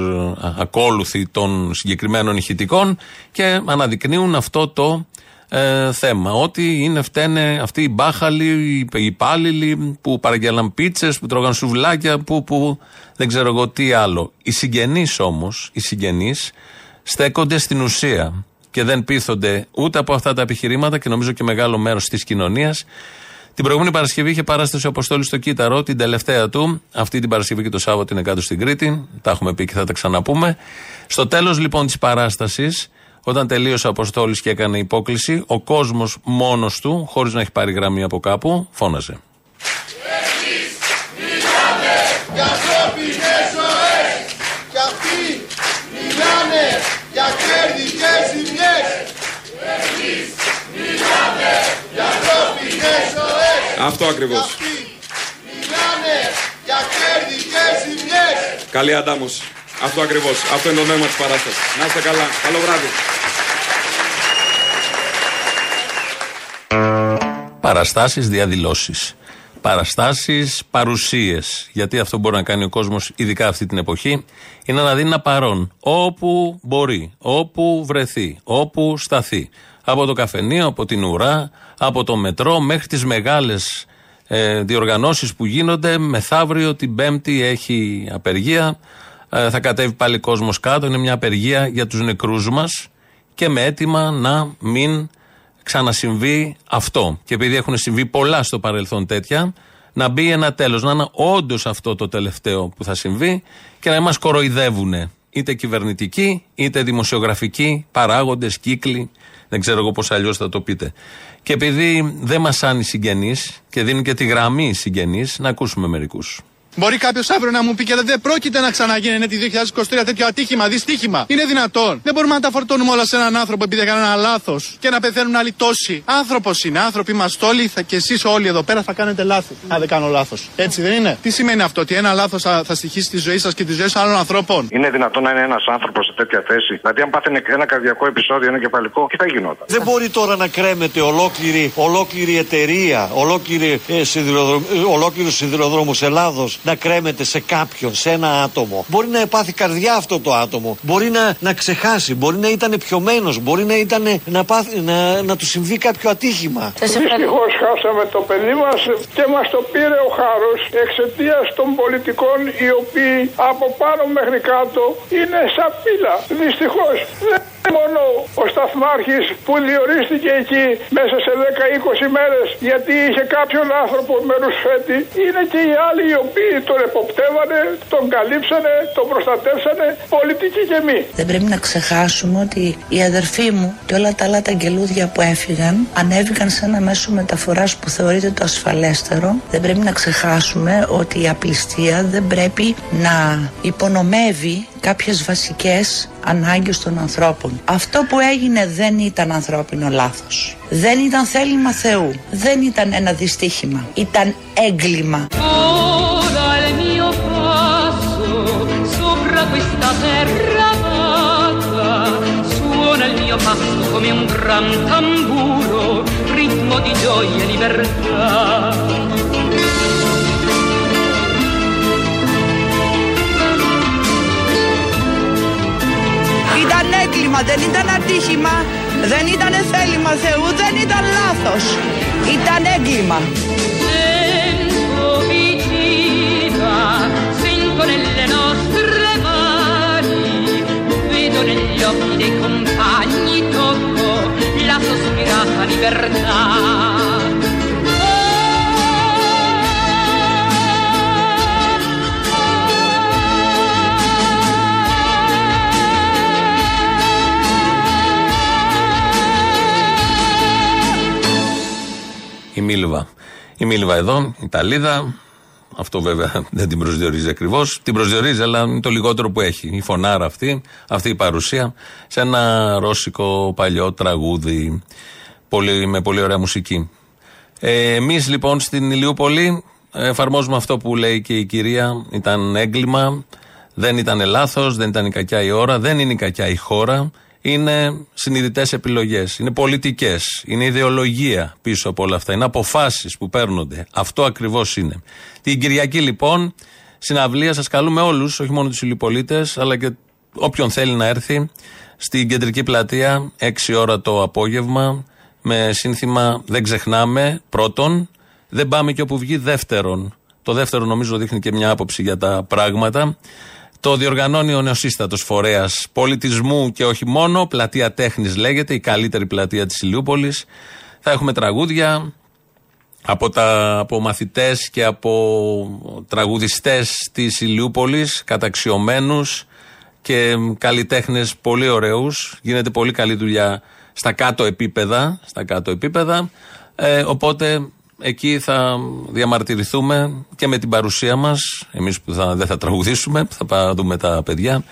ακόλουθοι των συγκεκριμένων ηχητικών και αναδεικνύουν αυτό το ε, θέμα. Ότι είναι φταίνε αυτοί οι μπάχαλοι, οι υπάλληλοι που παραγγέλναν πίτσες, που τρώγαν σουβλάκια, που, που δεν ξέρω εγώ τι άλλο. Οι συγγενείς όμως, οι συγγενείς στέκονται στην ουσία και δεν πείθονται ούτε από αυτά τα επιχειρήματα και νομίζω και μεγάλο μέρος της κοινωνίας. Την προηγούμενη Παρασκευή είχε παράσταση ο Αποστόλης στο Κύτταρο, την τελευταία του. Αυτή την Παρασκευή και το Σάββατο είναι κάτω στην Κρήτη. Τα έχουμε πει και θα τα ξαναπούμε. Στο τέλος λοιπόν της παράστασης, όταν τελείωσε ο Αποστόλης και έκανε υπόκληση, ο κόσμος μόνος του, χωρίς να έχει πάρει γραμμή από κάπου, φώναζε. για ανθρώπινες ζωές και αυτοί μιλάνε για κέρδη και ζημιές. Εμείς μιλάμε για ανθρώπινες ζωές. Αυτό ακριβώς. Αυτοί μιλάνε για κέρδη και ζημιές. Καλή αντάμωση. Αυτό ακριβώς. Αυτό είναι το νόημα της παράστασης. Να είστε καλά. Καλό βράδυ. Παραστάσεις, διαδηλώσεις. Παραστάσεις, παρουσίες. Γιατί αυτό μπορεί να κάνει ο κόσμος, ειδικά αυτή την εποχή, είναι να δίνει ένα παρόν. Όπου μπορεί, όπου βρεθεί, όπου σταθεί. Από το καφενείο, από την ουρά, από το μετρό, μέχρι τις μεγάλες ε, διοργανώσεις που γίνονται. Μεθαύριο την Πέμπτη έχει απεργία. Ε, θα κατέβει πάλι κόσμος κάτω. Είναι μια απεργία για τους νεκρούς μας και με αίτημα να μην ξανασυμβεί αυτό. Και επειδή έχουν συμβεί πολλά στο παρελθόν τέτοια, να μπει ένα τέλος. Να είναι όντως αυτό το τελευταίο που θα συμβεί και να μας κοροϊδεύουν είτε κυβερνητικοί, είτε δημοσιογραφικοί, παράγοντες, κύκλοι. Δεν ξέρω εγώ πώς αλλιώς θα το πείτε. Και επειδή δεν μας οι συγγενείς και δίνουν και τη γραμμή οι συγγενείς, να ακούσουμε μερικούς. Μπορεί κάποιος αύριο να μου πει και δεν πρόκειται να ξαναγίνει είναι τη 2023 τέτοιο ατύχημα, δυστύχημα. Είναι δυνατόν. Δεν μπορούμε να τα φορτώνουμε όλα σε έναν άνθρωπο επειδή έκανε ένα λάθος και να πεθαίνουν άλλοι τόσοι. Άνθρωπος είναι, άνθρωποι είμαστε όλοι θα, και εσείς όλοι εδώ πέρα θα κάνετε λάθη. Αν δεν κάνω λάθος. Έτσι δεν είναι. Τι σημαίνει αυτό, ότι ένα λάθος θα, θα στοιχήσει τη ζωή σας και τη ζωή άλλων ανθρώπων; Είναι δυνατόν να είναι ένας άνθρωπος σε τέτοια θέση; Δηλαδή, αν πάθαινε ένα καρδιακό επεισόδιο, ένα κεφαλικό, τι θα γινόταν; Δεν μπορεί τώρα να κρέμεται ολόκληρη, ολόκληρη εταιρεία, ολόκληρη, ε, σιδηροδρομ, ε, ολόκληρος σιδηροδρόμος Ελλάδος να κρέμεται σε κάποιον, σε ένα άτομο. Μπορεί να επάθει καρδιά αυτό το άτομο. Μπορεί να, να ξεχάσει. Μπορεί να ήταν πιωμένος. Μπορεί να, ήταν, να, πάθει, να, να του συμβεί κάποιο ατύχημα. Δυστυχώ χάσαμε το παιδί μας και μας το πήρε ο χάρος εξαιτίας των πολιτικών οι οποίοι από πάνω μέχρι κάτω είναι σαν πύλα. Δυστυχώς δεν είναι μόνο ο σταθμάρχης που διορίστηκε εκεί μέσα σε 10-20 μέρες γιατί είχε κάποιον άνθρωπο με ρουσφέτη. Είναι και οι άλλοι οι οποίοι τον εποπτεύανε, τον καλύψανε, τον προστατεύσανε, πολιτικοί και μη. Δεν πρέπει να ξεχάσουμε ότι οι αδερφοί μου και όλα τα άλλα τα αγγελούδια που έφυγαν ανέβηκαν σε ένα μέσο μεταφοράς που θεωρείται το ασφαλέστερο. Δεν πρέπει να ξεχάσουμε ότι η απληστία δεν πρέπει να υπονομεύει κάποιες βασικές ανάγκες των ανθρώπων. Αυτό που έγινε δεν ήταν ανθρώπινο λάθος. Δεν ήταν θέλημα Θεού. Δεν ήταν ένα δυστύχημα. Ήταν έγκλημα. questa terra amata, suona il mio passo come un gran tamburo, ritmo di gioia e libertà. Ήταν έγκλημα, δεν ήταν ατύχημα, δεν ήταν θέλημα Θεού, δεν ήταν λάθος. Ήταν έγκλημα. la sospirata libertà. Η Μίλβα. Η Μίλβα εδώ, η Ταλίδα. Αυτό βέβαια δεν την προσδιορίζει ακριβώς. Την προσδιορίζει, αλλά είναι το λιγότερο που έχει. Η φωνάρα αυτή, αυτή η παρουσία, σε ένα ρώσικο παλιό τραγούδι. Πολύ, με πολύ ωραία μουσική. Ε, Εμείς λοιπόν στην Ηλιούπολη εφαρμόζουμε αυτό που λέει και η κυρία. Ήταν έγκλημα, δεν ήταν λάθος, δεν ήταν η κακιά η ώρα, δεν είναι η κακιά η χώρα. Είναι συνειδητές επιλογές, είναι πολιτικές, είναι ιδεολογία πίσω από όλα αυτά, είναι αποφάσεις που παίρνονται. Αυτό ακριβώς είναι. Την Κυριακή λοιπόν, συναυλία, σας καλούμε όλους, όχι μόνο τους ηλιπολίτες, αλλά και όποιον θέλει να έρθει στην κεντρική πλατεία, 6 ώρα το απόγευμα, με σύνθημα Δεν ξεχνάμε, πρώτον. Δεν πάμε και όπου βγει, δεύτερον. Το δεύτερο νομίζω δείχνει και μια άποψη για τα πράγματα. Το διοργανώνει ο νεοσύστατος φορέας πολιτισμού και όχι μόνο. Πλατεία τέχνης λέγεται, η καλύτερη πλατεία της Ηλιούπολης. Θα έχουμε τραγούδια από, τα, από μαθητές και από τραγουδιστές της Ηλιούπολης, καταξιωμένους και καλλιτέχνες πολύ ωραίους. Γίνεται πολύ καλή δουλειά στα κάτω επίπεδα. Στα κάτω επίπεδα. Ε, οπότε εκεί θα διαμαρτυρηθούμε και με την παρουσία μας, εμείς που θα, δεν θα τραγουδήσουμε, θα πάμε δούμε τα παιδιά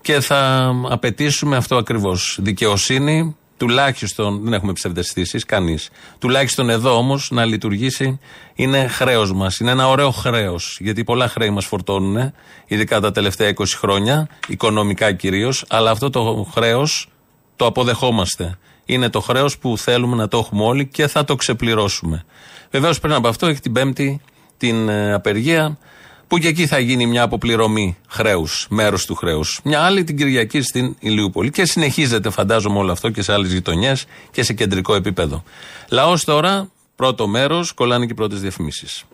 και θα απαιτήσουμε αυτό ακριβώς. Δικαιοσύνη, τουλάχιστον, δεν έχουμε ψευδεστήσεις, κανείς. Τουλάχιστον εδώ όμως να λειτουργήσει είναι χρέος μας. Είναι ένα ωραίο χρέος, γιατί πολλά χρέη μας φορτώνουν, ειδικά τα τελευταία 20 χρόνια, οικονομικά κυρίως, αλλά αυτό το χρέος το αποδεχόμαστε. Είναι το χρέος που θέλουμε να το έχουμε όλοι και θα το ξεπληρώσουμε. Βεβαίως πριν από αυτό έχει την Πέμπτη την ε, απεργία που και εκεί θα γίνει μια αποπληρωμή χρέους, μέρος του χρέους. Μια άλλη την Κυριακή στην Ηλιούπολη. Και συνεχίζεται, φαντάζομαι, όλο αυτό και σε άλλες γειτονιές και σε κεντρικό επίπεδο. Λαός τώρα, πρώτο μέρος, κολλάνε και οι πρώτες διαφημίσεις.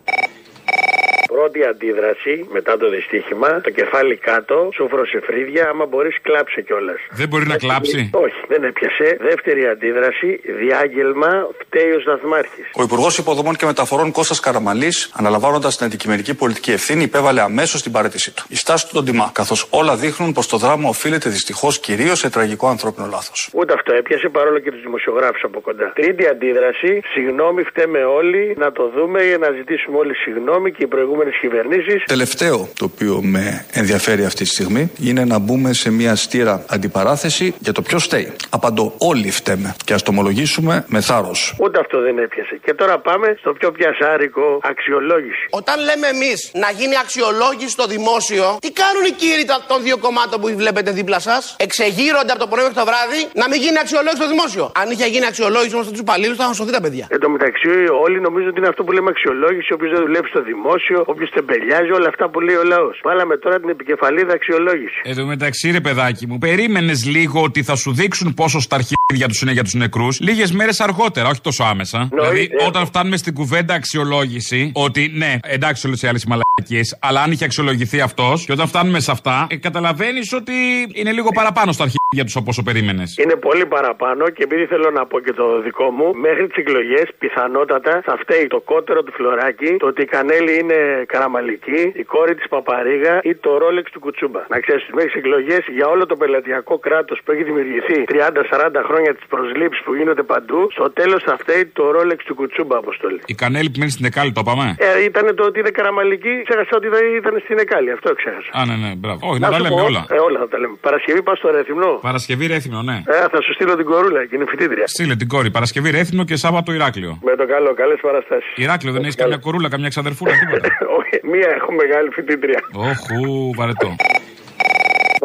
Πρώτη αντίδραση μετά το δυστύχημα, το κεφάλι κάτω, σούφρο σε φρύδια, άμα μπορείς κλάψε κιόλας. Δεν μπορεί να κλάψει; Όχι, δεν έπιασε. Δεύτερη αντίδραση, διάγγελμα, φταίει ο Σταθμάρχης. Ο Υπουργός Υποδομών και Μεταφορών Κώστας Καραμαλής, αναλαμβάνοντας την αντικειμενική πολιτική ευθύνη, υπέβαλε αμέσως την παρέτησή του. Η στάση του τον τιμά, καθώς όλα δείχνουν πως το δράμα οφείλεται δυστυχώς κυρίως σε τραγικό ανθρώπινο λάθος. Ούτε αυτό έπιασε παρόλο και τους δημοσιογράφους από κοντά. Τρίτη αντίδραση, συγγνώμη, φταίμε όλοι να το δούμε για να ζητήσουμε όλοι συγγνώμη και οι προηγούμενες κυβερνήσεις. Τελευταίο το οποίο με ενδιαφέρει αυτή τη στιγμή είναι να μπούμε σε μια στήρα αντιπαράθεση για το ποιος φταίει. Απαντώ, όλοι φταίμε και ας το ομολογήσουμε με θάρρος. Ούτε αυτό δεν έπιασε. Και τώρα πάμε στο πιο πιασάρικο αξιολόγηση. Όταν λέμε εμείς να γίνει αξιολόγηση στο δημόσιο, τι κάνουν οι κύριοι τα- των δύο κομμάτων που βλέπετε δίπλα σας; Εξεγείρονται από το πρωί μέχρι το βράδυ να μην γίνει αξιολόγηση στο δημόσιο. Αν είχε γίνει αξιολόγηση όμως στους υπαλλήλους, θα είχαν σωθεί τα παιδιά. Εν τω μεταξύ, όλοι νομίζουν ότι είναι αυτό που λέμε αξιολόγηση. Όποιος δεν δουλεύει στο δημόσιο, όποιος τεμπελιάζει, όλα αυτά που λέει ο λαός. Βάλαμε τώρα την επικεφαλίδα αξιολόγηση. Εδώ μεταξύ, ρε παιδάκι μου, περίμενες λίγο ότι θα σου δείξουν πόσο στα αρχίδια τους είναι για τους νεκρούς; Λίγες μέρες αργότερα, όχι τόσο άμεσα. δηλαδή, όταν φτάνουμε στην κουβέντα αξιολόγηση, ότι ναι, εντάξει όλες οι άλλες μαλακίες, αλλά αν είχε αξιολογηθεί αυτός, και όταν φτάνουμε σε αυτά, ε, καταλαβαίνεις ότι είναι λίγο παραπάνω στα αρχίδια τους από όσο περίμενες. Είναι πολύ παραπάνω και επειδή θέλω να πω και το δικό μου, μέχρι τις εκλογές πιθανότατα θα φταίει το κότερο του φλωράκι, το ότι η Κανέλη είναι καραμαλική, η κόρη της Παπαρίγα ή το ρόλεξ του Κουτσούμπα. Να ξέρεις, μέχρι τις εκλογές για όλο το πελατειακό κράτος που έχει δημιουργηθεί 30-40 χρόνια τις προσλήψεις που γίνονται παντού, στο τέλος θα φταίει το ρόλεξ του Κουτσούμπα, αποστολή. Η κανέλη που μένει στην Εκάλη, το είπαμε. Ε, ήταν το ότι είναι καραμαλική, ξέχασα ότι δεν ήταν στην Εκάλη, αυτό ξέχασα. Α, ναι, ναι, μπράβο. Όχι, να, Να τα σου λέμε πω, όλα. Ε, όλα θα τα λέμε. Παρασκευή πα στο Ρέθυμνο. Παρασκευή Ρέθυμνο, ναι. Ε, θα σου στείλω την κορούλα και είναι φοιτήτρια. Στείλε την κόρη. Παρασκευή Ρέθυμνο και Σάββατο Ηράκλειο. Με το καλό, καλές παραστάσεις. Ηράκλειο δεν έχεις καμιά κορούλα, καμιά ξαδερφούλα, τίποτα. Όχι, μία έχω μεγάλη φοιτήτρια. Όχου, βαρετό.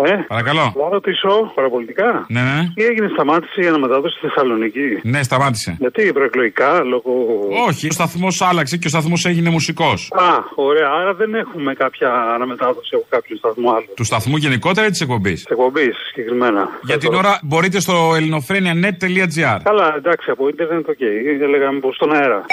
Ε, Παρακαλώ. Να ρωτήσω παραπολιτικά. Ναι, ναι. Τι έγινε, σταμάτησε η αναμετάδοση στη Θεσσαλονίκη; Ναι, σταμάτησε. Γιατί προεκλογικά, λόγω. Όχι, ο σταθμός άλλαξε και ο σταθμός έγινε μουσικός. Α, ωραία. Άρα δεν έχουμε κάποια αναμετάδοση από κάποιον σταθμό άλλο. Του σταθμού γενικότερα ή της εκπομπής; Της εκπομπής συγκεκριμένα. Για την ώρα μπορείτε στο ελληνοφρένια.net.gr. Καλά, εντάξει, από ίντερνετ, οκ. Έλεγα μήπως στον αέρα.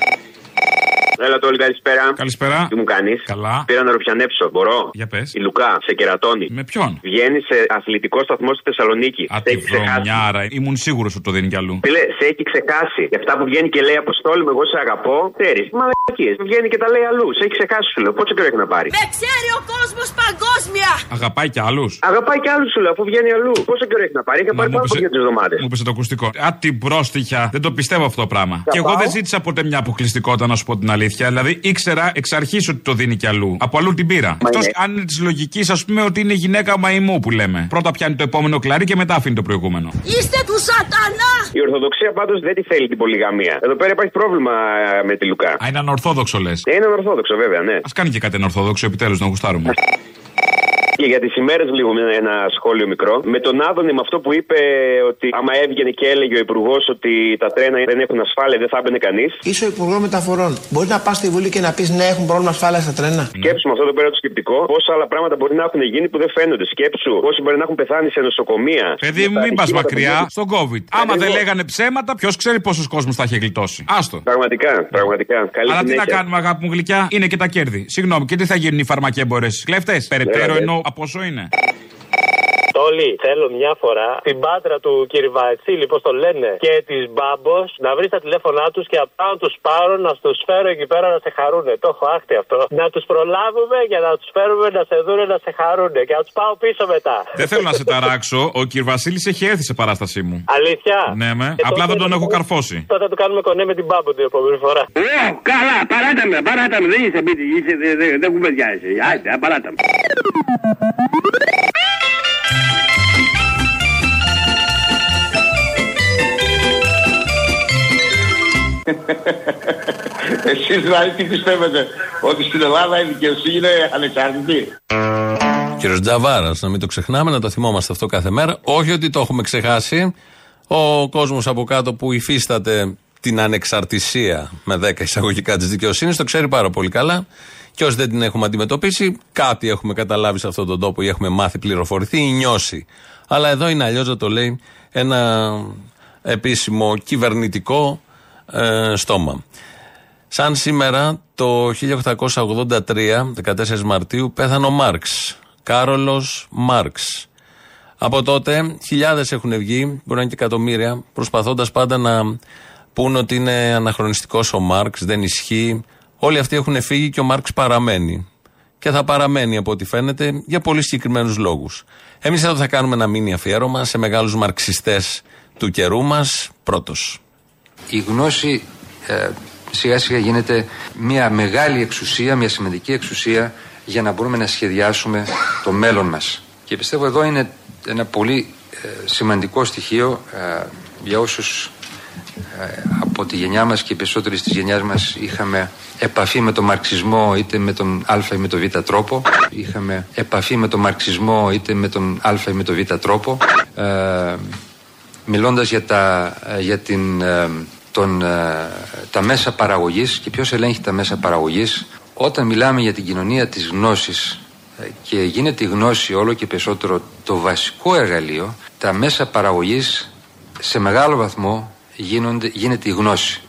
Έλα Αποστόλη, καλησπέρα. Καλησπέρα. Τι μου κάνεις; Καλά. Πήρα να ρουφιανέψω. Μπορώ; Για πες. Η Λουκά σε κερατώνει. Με ποιον; Βγαίνει σε αθλητικό σταθμό στη Θεσσαλονίκη. Α, σε τη έχει ξεχάσει. βρωμιάρα. Ήμουν σίγουρος ότι το δίνει κι αλλού. Φίλε, σε έχει ξεχάσει. Και αυτά που βγαίνει και λέει Αποστόλη, με εγώ σε αγαπώ. Ξέρεις. Μαλακίες. Βγαίνει και τα λέει αλλού. Σε έχει ξεχάσει, σου λέω. Πόσο καιρό έχει να πάρει; Με ξέρει ο κόσμος παγκόσμια! Αγαπάει κι άλλους; Αγαπάει και άλλους, σου λέω, αφού βγαίνει αλλού. Πόσο καιρό έχει να πάρει; Είχε πάρει μου πάνω από έπεσε- δύο εβδομάδες. Μου πέσε το ακουστικό. Α, την πρόστιχα. Δεν το πιστεύω αυτό το πράγμα. Και εγώ δεν ζήτησα ποτέ μια αποκλειστικότητα, να σου πω την αλήθεια. Αλήθεια. Δηλαδή ήξερα εξ αρχής ότι το δίνει κι αλλού. Από αλλού την πήρα. Εκτός είναι. αν είναι της λογικής, ας πούμε, ότι είναι γυναίκα μαϊμού που λέμε. Πρώτα πιάνει το επόμενο κλαρί και μετά αφήνει το προηγούμενο. Είστε του σατανά! Η Ορθοδοξία πάντως δεν τη θέλει την πολυγαμία. Εδώ πέρα υπάρχει πρόβλημα ε, με τη Λουκά. Α, είναι ανορθόδοξο λες. Ε, Είναι ορθόδοξο, βέβαια, ναι. Α κάνει και κάτι ανορθόδοξο επιτέλους να γουστάρουμε. Και για τις ημέρες λίγο με ένα σχόλιο μικρό. Με τον Άδωνη με αυτό που είπε ότι άμα έβγαινε και έλεγε ο Υπουργός ότι τα τρένα δεν έχουν ασφάλεια, δεν θα έμπαινε κανείς. Είσαι ο Υπουργός Μεταφορών. Μπορεί να πας στη Βουλή και να πεις ναι, έχουν πρόβλημα ασφάλεια στα τρένα. Σκέψου με αυτό εδώ πέρα το σκεπτικό, πόσα άλλα πράγματα μπορεί να έχουν γίνει που δεν φαίνονται. Σκέψου πόσοι μπορεί να έχουν πεθάνει σε νοσοκομεία. Παιδί μου, Τα μην πας ατυχήματα μακριά. που- Στον COVID. Άμα δεν Ακριβώς. λέγανε ψέματα, ποιος ξέρει πόσο κόσμο θα είχε γλιτώσει. Άστο. Πραγματικά, πραγματικά. Καλή Αλλά τι να συνέχεια. κάνουμε, αγάπη μου γλυκιά, είναι και τα κέρδη. Συγγνώμη, και τι θα γίνουν οι φαρμακέμπορες; Κλέφτες, περαιτέρω Βέβαια. ενώ από όσο είναι. Τόλι, θέλω μια φορά την πάτρα του Κυριβατσίλη, πώς το λένε, και της Μπάμπος να βρεις τα τηλέφωνά τους και απλά να τους πάρω, να τους φέρω εκεί πέρα να σε χαρούνε. Το έχω άχτη αυτό. Να τους προλάβουμε για να τους φέρουμε να σε δούνε να σε χαρούνε και να τους πάω πίσω μετά. Δεν θέλω να σε ταράξω, ο κ. Βασίλης έχει έρθει σε παράστασή μου. Αλήθεια; Ναι, με. Και Απλά τότε- δεν τον έχω καρφώσει. Τότε θα του κάνουμε κονέ με την Μπάμπο την επόμενη φορά. Ε, καλά, παράτα με, παράτα με, δεν είσαι σπίτι, είσαι, δεν, δεν, δεν κουβεντιάζεσαι. Άιτε, παράτα με. Εσείς δηλαδή τι πιστεύετε, ότι στην Ελλάδα η δικαιοσύνη είναι ανεξάρτητη; Κύριος Τζαβάρα, να μην το ξεχνάμε, να το θυμόμαστε αυτό κάθε μέρα. Όχι ότι το έχουμε ξεχάσει. Ο κόσμος από κάτω που υφίσταται την ανεξαρτησία με 10 εισαγωγικά της δικαιοσύνης το ξέρει πάρα πολύ καλά. Και όσοι δεν την έχουμε αντιμετωπίσει, κάτι έχουμε καταλάβει σε αυτόν τον τόπο ή έχουμε μάθει, πληροφορηθεί ή νιώσει. Αλλά εδώ είναι αλλιώς να το λέει ένα επίσημο κυβερνητικό ε, στόμα. Σαν σήμερα το 1883, 14 Μαρτίου, πέθανε ο Μάρξ. Κάρολος Μάρξ. Από τότε χιλιάδες έχουν βγει, μπορεί να είναι και εκατομμύρια, προσπαθώντας πάντα να πούν ότι είναι αναχρονιστικός ο Μάρξ, δεν ισχύει. Όλοι αυτοί έχουν φύγει και ο Μάρξ παραμένει. Και θα παραμένει από ό,τι φαίνεται για πολύ συγκεκριμένους λόγους. Εμείς εδώ θα κάνουμε ένα μήνυ αφιέρωμα σε μεγάλους μαρξιστές του καιρού μας. Πρώτος. Η γνώση ε, σιγά σιγά γίνεται μια μεγάλη εξουσία, μια σημαντική εξουσία για να μπορούμε να σχεδιάσουμε το μέλλον μας. Και πιστεύω εδώ είναι ένα πολύ ε, σημαντικό στοιχείο ε, για όσους ε, από τη γενιά μας και οι περισσότεροι της γενιάς μας είχαμε επαφή με τον μαρξισμό είτε με τον α ή με τον β τρόπο είχαμε επαφή με τον μαρξισμό είτε με τον α ή με τον β τρόπο ε, μιλώντας για, τα, ε, για την, ε, τον, ε, τα μέσα παραγωγής και ποιος ελέγχει τα μέσα παραγωγής όταν μιλάμε για την κοινωνία της γνώσης ε, και γίνεται η γνώση όλο και περισσότερο το βασικό εργαλείο τα μέσα παραγωγής σε μεγάλο βαθμό γίνονται, γίνεται η γνώση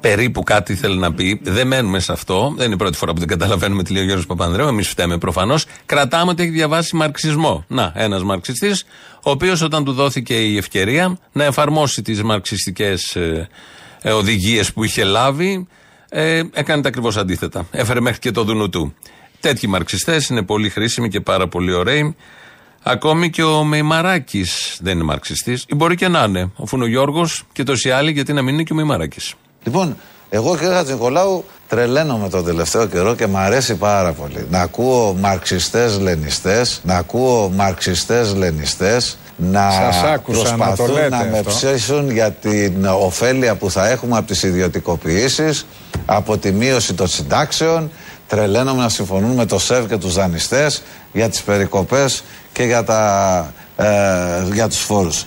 περίπου κάτι θέλει να πει. Δεν μένουμε σε αυτό. Δεν είναι η πρώτη φορά που δεν καταλαβαίνουμε τι λέει ο Γιώργος Παπανδρέου. Εμείς φταίμε προφανώς. Κρατάμε ότι έχει διαβάσει μαρξισμό. Να, ένας μαρξιστής, ο οποίος όταν του δόθηκε η ευκαιρία να εφαρμόσει τις μαρξιστικές ε, ε, οδηγίες που είχε λάβει, ε, έκανε τα ακριβώς αντίθετα. Έφερε μέχρι και το δουνού του. Τέτοιοι μαρξιστές είναι πολύ χρήσιμοι και πάρα πολύ ωραίοι. Ακόμη και ο Μεϊμαράκης δεν είναι μαρξιστής. Ή μπορεί και να είναι. Αφού είναι ο Γιώργος και τόσοι άλλοι, γιατί να μην είναι και ο Μεϊμαράκης. Λοιπόν, εγώ κύριε Χατζηνικολάου τρελαίνομαι τον τελευταίο καιρό και μου αρέσει πάρα πολύ. Να ακούω μαρξιστές λενιστές, να ακούω μαρξιστές λενιστές, να Σας άκουσα να το προσπαθούν λέτε να με αυτό. ψήσουν για την ωφέλεια που θα έχουμε από τις ιδιωτικοποιήσεις, από τη μείωση των συντάξεων. Τρελαίνομαι να συμφωνούν με το ΣΕΒ και τους δανειστές για τις περικοπές και για, τα, ε, για τους φόρους.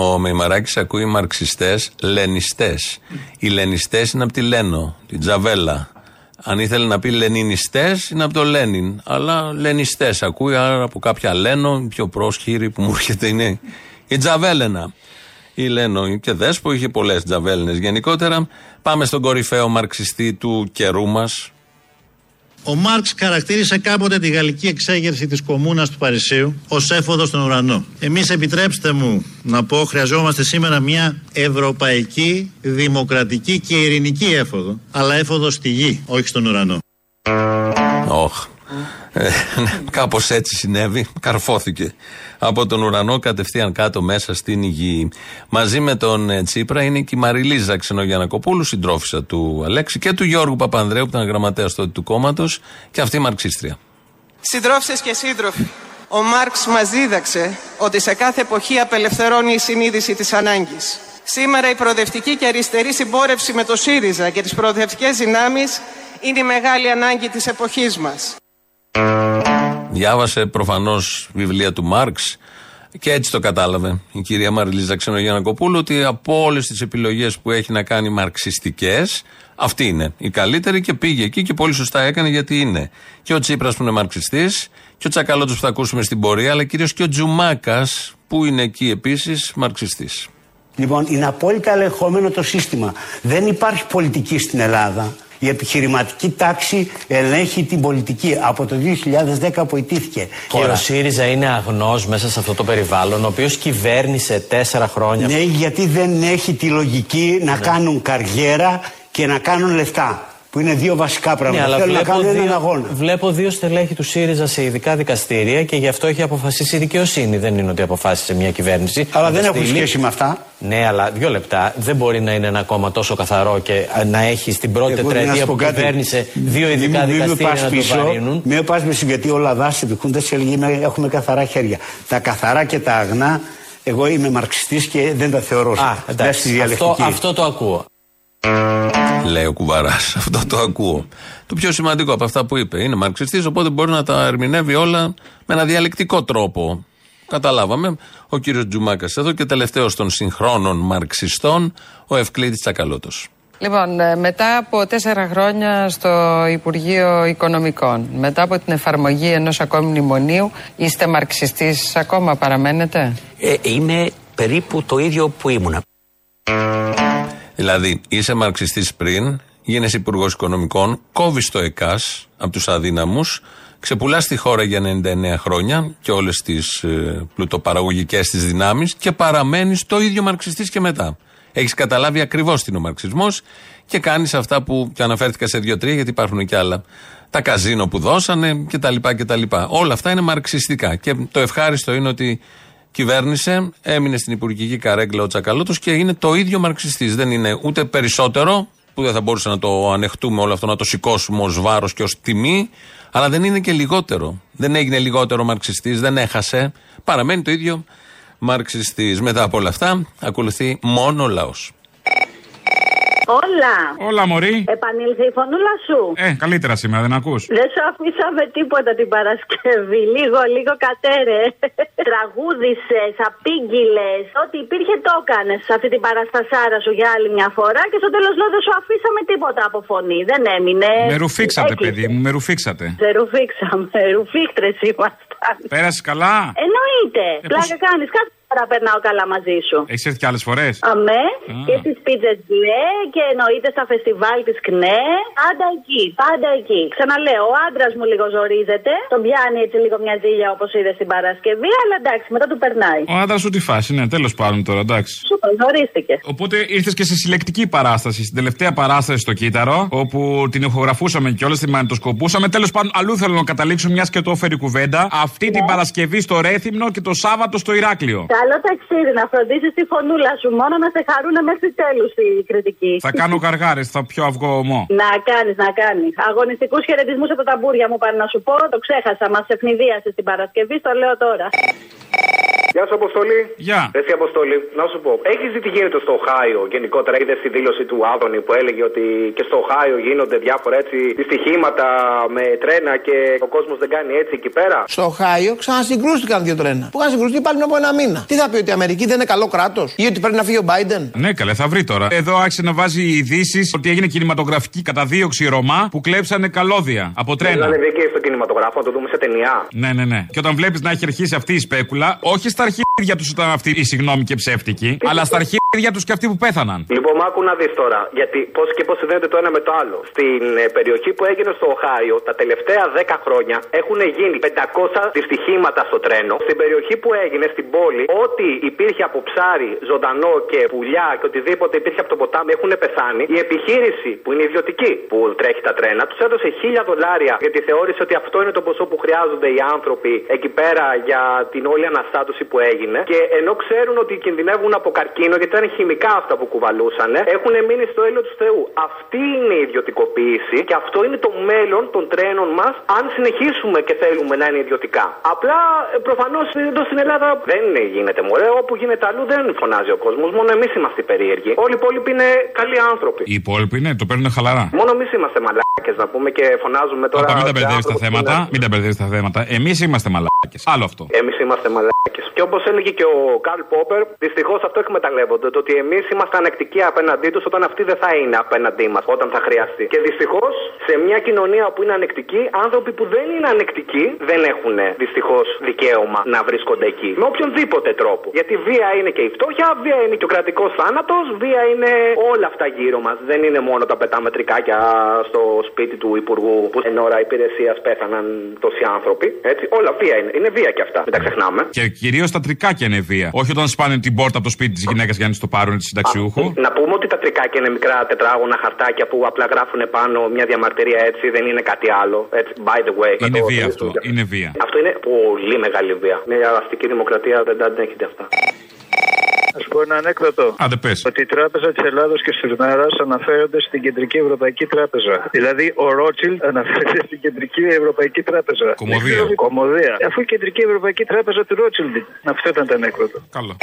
Ο Μεϊμαράκης ακούει μαρξιστές, λενιστές. Οι λενιστές είναι από τη Λένο, την Τζαβέλα. Αν ήθελε να πει λενινιστές, είναι από το Λένιν. Αλλά λενιστές ακούει, άρα από κάποια Λένο, η πιο πρόσχηρη που μου έρχεται είναι η Τζαβέλενα. Η Λένο και Δέσπο είχε πολλές Τζαβέλενε γενικότερα. Πάμε στον κορυφαίο μαρξιστή του καιρού μας, Ο Μάρξ χαρακτήρισε κάποτε τη γαλλική εξέγερση της κομμούνας του Παρισίου ως έφοδος στον ουρανό. Εμείς επιτρέψτε μου να πω χρειαζόμαστε σήμερα μια ευρωπαϊκή, δημοκρατική και ειρηνική έφοδο. Αλλά έφοδο στη γη, όχι στον ουρανό. Όχ. Ε, Κάπως έτσι συνέβη. Καρφώθηκε από τον ουρανό κατευθείαν κάτω μέσα στην γη. Μαζί με τον ε, Τσίπρα είναι και η Μαριλίζα Ξενογιανακοπούλου, συντρόφισσα του Αλέξη και του Γιώργου Παπανδρέου, που ήταν γραμματέας τότε του κόμματος, και αυτή μαρξίστρια. Συντρόφισσες και σύντροφοι, ο Μάρξ μας δίδαξε ότι σε κάθε εποχή απελευθερώνει η συνείδηση της ανάγκης. Σήμερα η προοδευτική και αριστερή συμπόρευση με το ΣΥΡΙΖΑ και τις προοδευτικές δυνάμεις είναι η μεγάλη ανάγκη της εποχής μας. Διάβασε προφανώς βιβλία του Μάρξ και έτσι το κατάλαβε η κυρία Μαριλίζα Ξενογιανακοπούλου ότι από όλες τις επιλογές που έχει να κάνει μαρξιστικές, αυτή είναι η καλύτερη και πήγε εκεί και πολύ σωστά έκανε γιατί είναι και ο Τσίπρας που είναι μαρξιστής και ο Τσακαλώτο που θα ακούσουμε στην πορεία, αλλά κυρίως και ο Τζουμάκας που είναι εκεί επίσης μαρξιστής. Λοιπόν, είναι απόλυτα ελεγχόμενο το σύστημα. Δεν υπάρχει πολιτική στην Ελλάδα. Η επιχειρηματική τάξη ελέγχει την πολιτική από το 2010 που ιτήθηκε. Και ο ΣΥΡΙΖΑ είναι αγνός μέσα σε αυτό το περιβάλλον, ο οποίος κυβέρνησε τέσσερα χρόνια. Ναι, γιατί δεν έχει τη λογική να κάνουν καριέρα και να κάνουν λεφτά. Που είναι δύο βασικά πράγματα. Ναι, αλλά Θέλουν να βλέπω κάνουν έναν δύο, αγώνα. βλέπω δύο στελέχη του ΣΥΡΙΖΑ σε ειδικά δικαστήρια και γι' αυτό έχει αποφασίσει η δικαιοσύνη. Δεν είναι ότι αποφάσισε μια κυβέρνηση. Αλλά να δεν τα έχουν στείλει. σχέση με αυτά. Ναι, αλλά δύο λεπτά. Δεν μπορεί να είναι ένα κόμμα τόσο καθαρό και ε, να έχει στην πρώτη Εγώ να τετραετία σου πω που κάτι. κυβέρνησε δύο Μην ειδικά μου- μην με δικαστήρια πας να το πίσω, βαρύνουν. Μην με πας πίσω γιατί ο Λαδάς επικούντας έλεγε «Είμαι- έχουμε καθαρά χέρια. Τα καθαρά και τα αγνά, εγώ είμαι μαρξιστής και δεν τα θεωρώ. Α, Μέσα στη εντάξει. Αυτό, διαλεκτική. αυτό το ακούω. Λέει ο κουβαράς. Αυτό το ακούω. Το πιο σημαντικό από αυτά που είπε είναι μαρξιστής, οπότε μπορεί να τα ερμηνεύει όλα με ένα διαλεκτικό τρόπο. Καταλάβαμε. Ο κύριος Τζουμάκας εδώ και τελευταίος των συγχρόνων μαρξιστών, ο Ευκλήτη Τσακαλώτος. Λοιπόν, ε, μετά από τέσσερα χρόνια στο Υπουργείο Οικονομικών, μετά από την εφαρμογή ενός ακόμη μνημονίου, είστε μαρξιστής ακόμα, παραμένετε; Ε, είμαι περίπου το ίδιο που ήμουνα. Δηλαδή, είσαι μαρξιστής πριν, γίνεσαι υπουργός οικονομικών, κόβεις το ΕΚΑΣ από τους αδύναμους, ξεπουλάς τη χώρα για 99 χρόνια και όλες τις ε, πλουτοπαραγωγικές της δυνάμεις και παραμένεις το ίδιο μαρξιστής και μετά. Έχεις καταλάβει ακριβώς τι είναι ο μαρξισμός και κάνεις αυτά που και αναφέρθηκα σε δύο-τρία, γιατί υπάρχουν και άλλα. Τα καζίνο που δώσανε κτλ. κτλ. Όλα αυτά είναι μαρξιστικά. Και το ευχάριστο είναι ότι κυβέρνησε, έμεινε στην υπουργική καρέγκλα ο Τσακαλώτος και είναι το ίδιο μαρξιστής. Δεν είναι ούτε περισσότερο, που δεν θα μπορούσε να το ανεχτούμε όλο αυτό, να το σηκώσουμε ως βάρος και ως τιμή, αλλά δεν είναι και λιγότερο. Δεν έγινε λιγότερο μαρξιστής, δεν έχασε. Παραμένει το ίδιο μαρξιστής. Μετά από όλα αυτά, ακολουθεί μόνο ο λαός. Όλα. Όλα, Μωρή. Επανήλθε η φωνούλα σου. Ε, καλύτερα σήμερα, δεν ακούς. Δεν σου αφήσαμε τίποτα την Παρασκευή. Λίγο, λίγο κατέρε. Τραγούδισες, απήγγειλες. Ό,τι υπήρχε το έκανες σε αυτή την παραστασάρα σου για άλλη μια φορά και στο τέλος λέω δεν σου αφήσαμε τίποτα από φωνή. Δεν έμεινε. Με ρουφήξατε, Έκλεισε. παιδί μου, με ρουφήξατε. Σε ρουφήξαμε. Ρουφίχτρε ήμασταν. Πέρασες καλά; Εννοείται. Πλάκα κάνεις. Κάθε φορά περνάω καλά μαζί σου. Έχεις έρθει κι άλλες φορές; Αμέ και στις πίτσες μπλε και εννοείται στα φεστιβάλ της ΚΝΕ. Πάντα εκεί, πάντα εκεί. Ξαναλέω, ο άντρας μου λίγο ζορίζεται. Τον πιάνει έτσι λίγο μια ζήλια όπως είδες στην Παρασκευή, αλλά εντάξει, μετά του περνάει. Ο άντρας σου τη φάση, ναι, τέλος πάντων τώρα, εντάξει. Σούπερ, ζορίστηκε. Οπότε ήρθες και σε συλλεκτική παράσταση, στην τελευταία παράσταση στο Κύτταρο, όπου την ηχογραφούσαμε και όλε τη μανιτοσκοπούσαμε. Τέλος πάντων, αλλού θέλω να καταλήξω, μιας και το έφερε η κουβέντα. Αυτή την Παρασκευή στο Ρέθυμνο και το Σάββατο στο Ηράκλειο. Καλό ταξίδι, να φροντίσει τη φωνούλα σου. Μόνο να σε χαρούνε μέχρι τέλου η κριτική. Θα κάνω γαργάρες, θα πιω αυγό ομό. Να κάνεις, να κάνεις. Αγωνιστικούς χαιρετισμούς από τα ταμπούρια μου πάνε να σου πω. Το ξέχασα, μας ευνηδίασες την Παρασκευή, το λέω τώρα. Γεια σου, Αποστολή. Γεια. Εσύ, Αποστολή, να σου πω. Έχει δει τι γίνεται στο Οχάιο γενικότερα. Είδες τη δήλωση του Άδωνη που έλεγε ότι και στο Οχάιο γίνονται διάφορα έτσι δυστυχήματα με τρένα και ο κόσμος δεν κάνει έτσι εκεί πέρα; Στο Οχάιο ξανασυγκρούστηκαν δύο τρένα. Που είχαν συγκρουστεί πάλι πριν από ένα μήνα. Τι θα πει ότι η Αμερική δεν είναι καλό κράτος ή ότι πρέπει να φύγει ο Biden; Ναι, καλέ, θα βρει τώρα. Εδώ άρχισε να βάζει ειδήσεις ότι έγινε κινηματογραφική καταδίωξη Ρωμά που κλέψανε καλώδια από τρένα. Δηλαδή βγήκε στο κινηματογράφο να το δούμε σε ταινιά. Ναι, ναι, ναι. Και όταν βλέπεις να έχει αρχίσει αυτή η σπέκουλα, όχι στα αρχίδια τους ήταν αυτή η συγγνώμη και ψεύτικη, αλλά στα αρχίδια αρχίδια τους και αυτοί που πέθαναν. Λοιπόν, μ' άκου να δεις τώρα. Γιατί πώς και πώς συνδέεται το ένα με το άλλο. Στην ε, περιοχή που έγινε στο Οχάιο, τα τελευταία 10 χρόνια έχουν γίνει 500 δυστυχήματα στο τρένο. Στην περιοχή που έγινε, στην πόλη, ό,τι υπήρχε από ψάρι, ζωντανό και πουλιά και οτιδήποτε υπήρχε από το ποτάμι έχουν πεθάνει. Η επιχείρηση που είναι ιδιωτική που τρέχει τα τρένα τους έδωσε 1000 δολάρια γιατί θεώρησε ότι αυτό είναι το ποσό που χρειάζονται οι άνθρωποι εκεί πέρα για την όλη αναστάτωση που έγινε. Και ενώ ξέρουν ότι κινδυνεύουν από καρκίνο γιατί ήταν χημικά αυτά που κουβαλούσαν, έχουν μείνει στο έλεο του Θεού. Αυτή είναι η ιδιωτικοποίηση και αυτό είναι το μέλλον των τρένων μας αν συνεχίσουμε και θέλουμε να είναι ιδιωτικά. Απλά προφανώς εδώ στην Ελλάδα δεν γίνεται μωρέ. Όπου γίνεται αλλού δεν φωνάζει ο κόσμος. Μόνο εμείς είμαστε περίεργοι. Όλοι οι υπόλοιποι είναι καλοί άνθρωποι. Οι υπόλοιποι ναι, το παίρνουν χαλαρά. Μόνο εμείς είμαστε μαλάκες να πούμε και φωνάζουμε τώρα. Όταν μην τα μπερδεύεις τα θέματα, μην τα μπερδεύεις τα θέματα. Εμείς είμαστε μαλάκες. Άλλο αυτό. Εμείς είμαστε μαλάκες. Και όπως έλεγε και ο Καρλ Πόπερ, δυστυχώς αυτό εκμεταλλεύονται. Το ότι εμείς είμαστε ανεκτικοί απέναντί τους όταν αυτοί δεν θα είναι απέναντί μας όταν θα χρειαστεί. Και δυστυχώς σε μια κοινωνία που είναι ανεκτική, άνθρωποι που δεν είναι ανεκτικοί δεν έχουν δυστυχώς δικαίωμα να βρίσκονται εκεί. Με οποιονδήποτε τρόπο. Γιατί βία είναι και η φτώχεια, βία είναι και ο κρατικός θάνατος, βία είναι όλα αυτά γύρω μας. Δεν είναι μόνο τα πετάμετρικάκια στο σπίτι του Υπουργού που εν ώρα υπηρεσίας πέθαναν τόσοι άνθρωποι. Έτσι. Όλα βία είναι. Είναι βία και αυτά. Μην τα ξεχνάμε. Και κυρίως τα τρικάκια είναι βία. Όχι όταν σπάνε την πόρτα από το σπίτι της γυναίκας για να τη το πάρουν τη συνταξιούχου. Να πούμε ότι τα τρικάκια είναι μικρά τετράγωνα χαρτάκια που απλά γράφουν πάνω μια διαμαρτυρία έτσι, δεν είναι κάτι άλλο. Έτσι, by the way. Είναι βία αυτό. Είναι βία. Αυτό είναι πολύ μεγάλη βία. Μια αστική δημοκρατία δεν τα αντέχεται αυτά. Α πω ένα ανέκδοτο. Άντε πες. Ότι η Τράπεζα της Ελλάδος και της Μέρας αναφέρονται στην Κεντρική Ευρωπαϊκή Τράπεζα. Δηλαδή ο Ρότσιλ αναφέρεται στην Κεντρική Ευρωπαϊκή Τράπεζα. Κομμωδία. Κομμωδία. Αφού η Κεντρική Ευρωπαϊκή Τράπεζα του Ρότσιλ. Αυτό ήταν το ανέκδοτο. Καλό.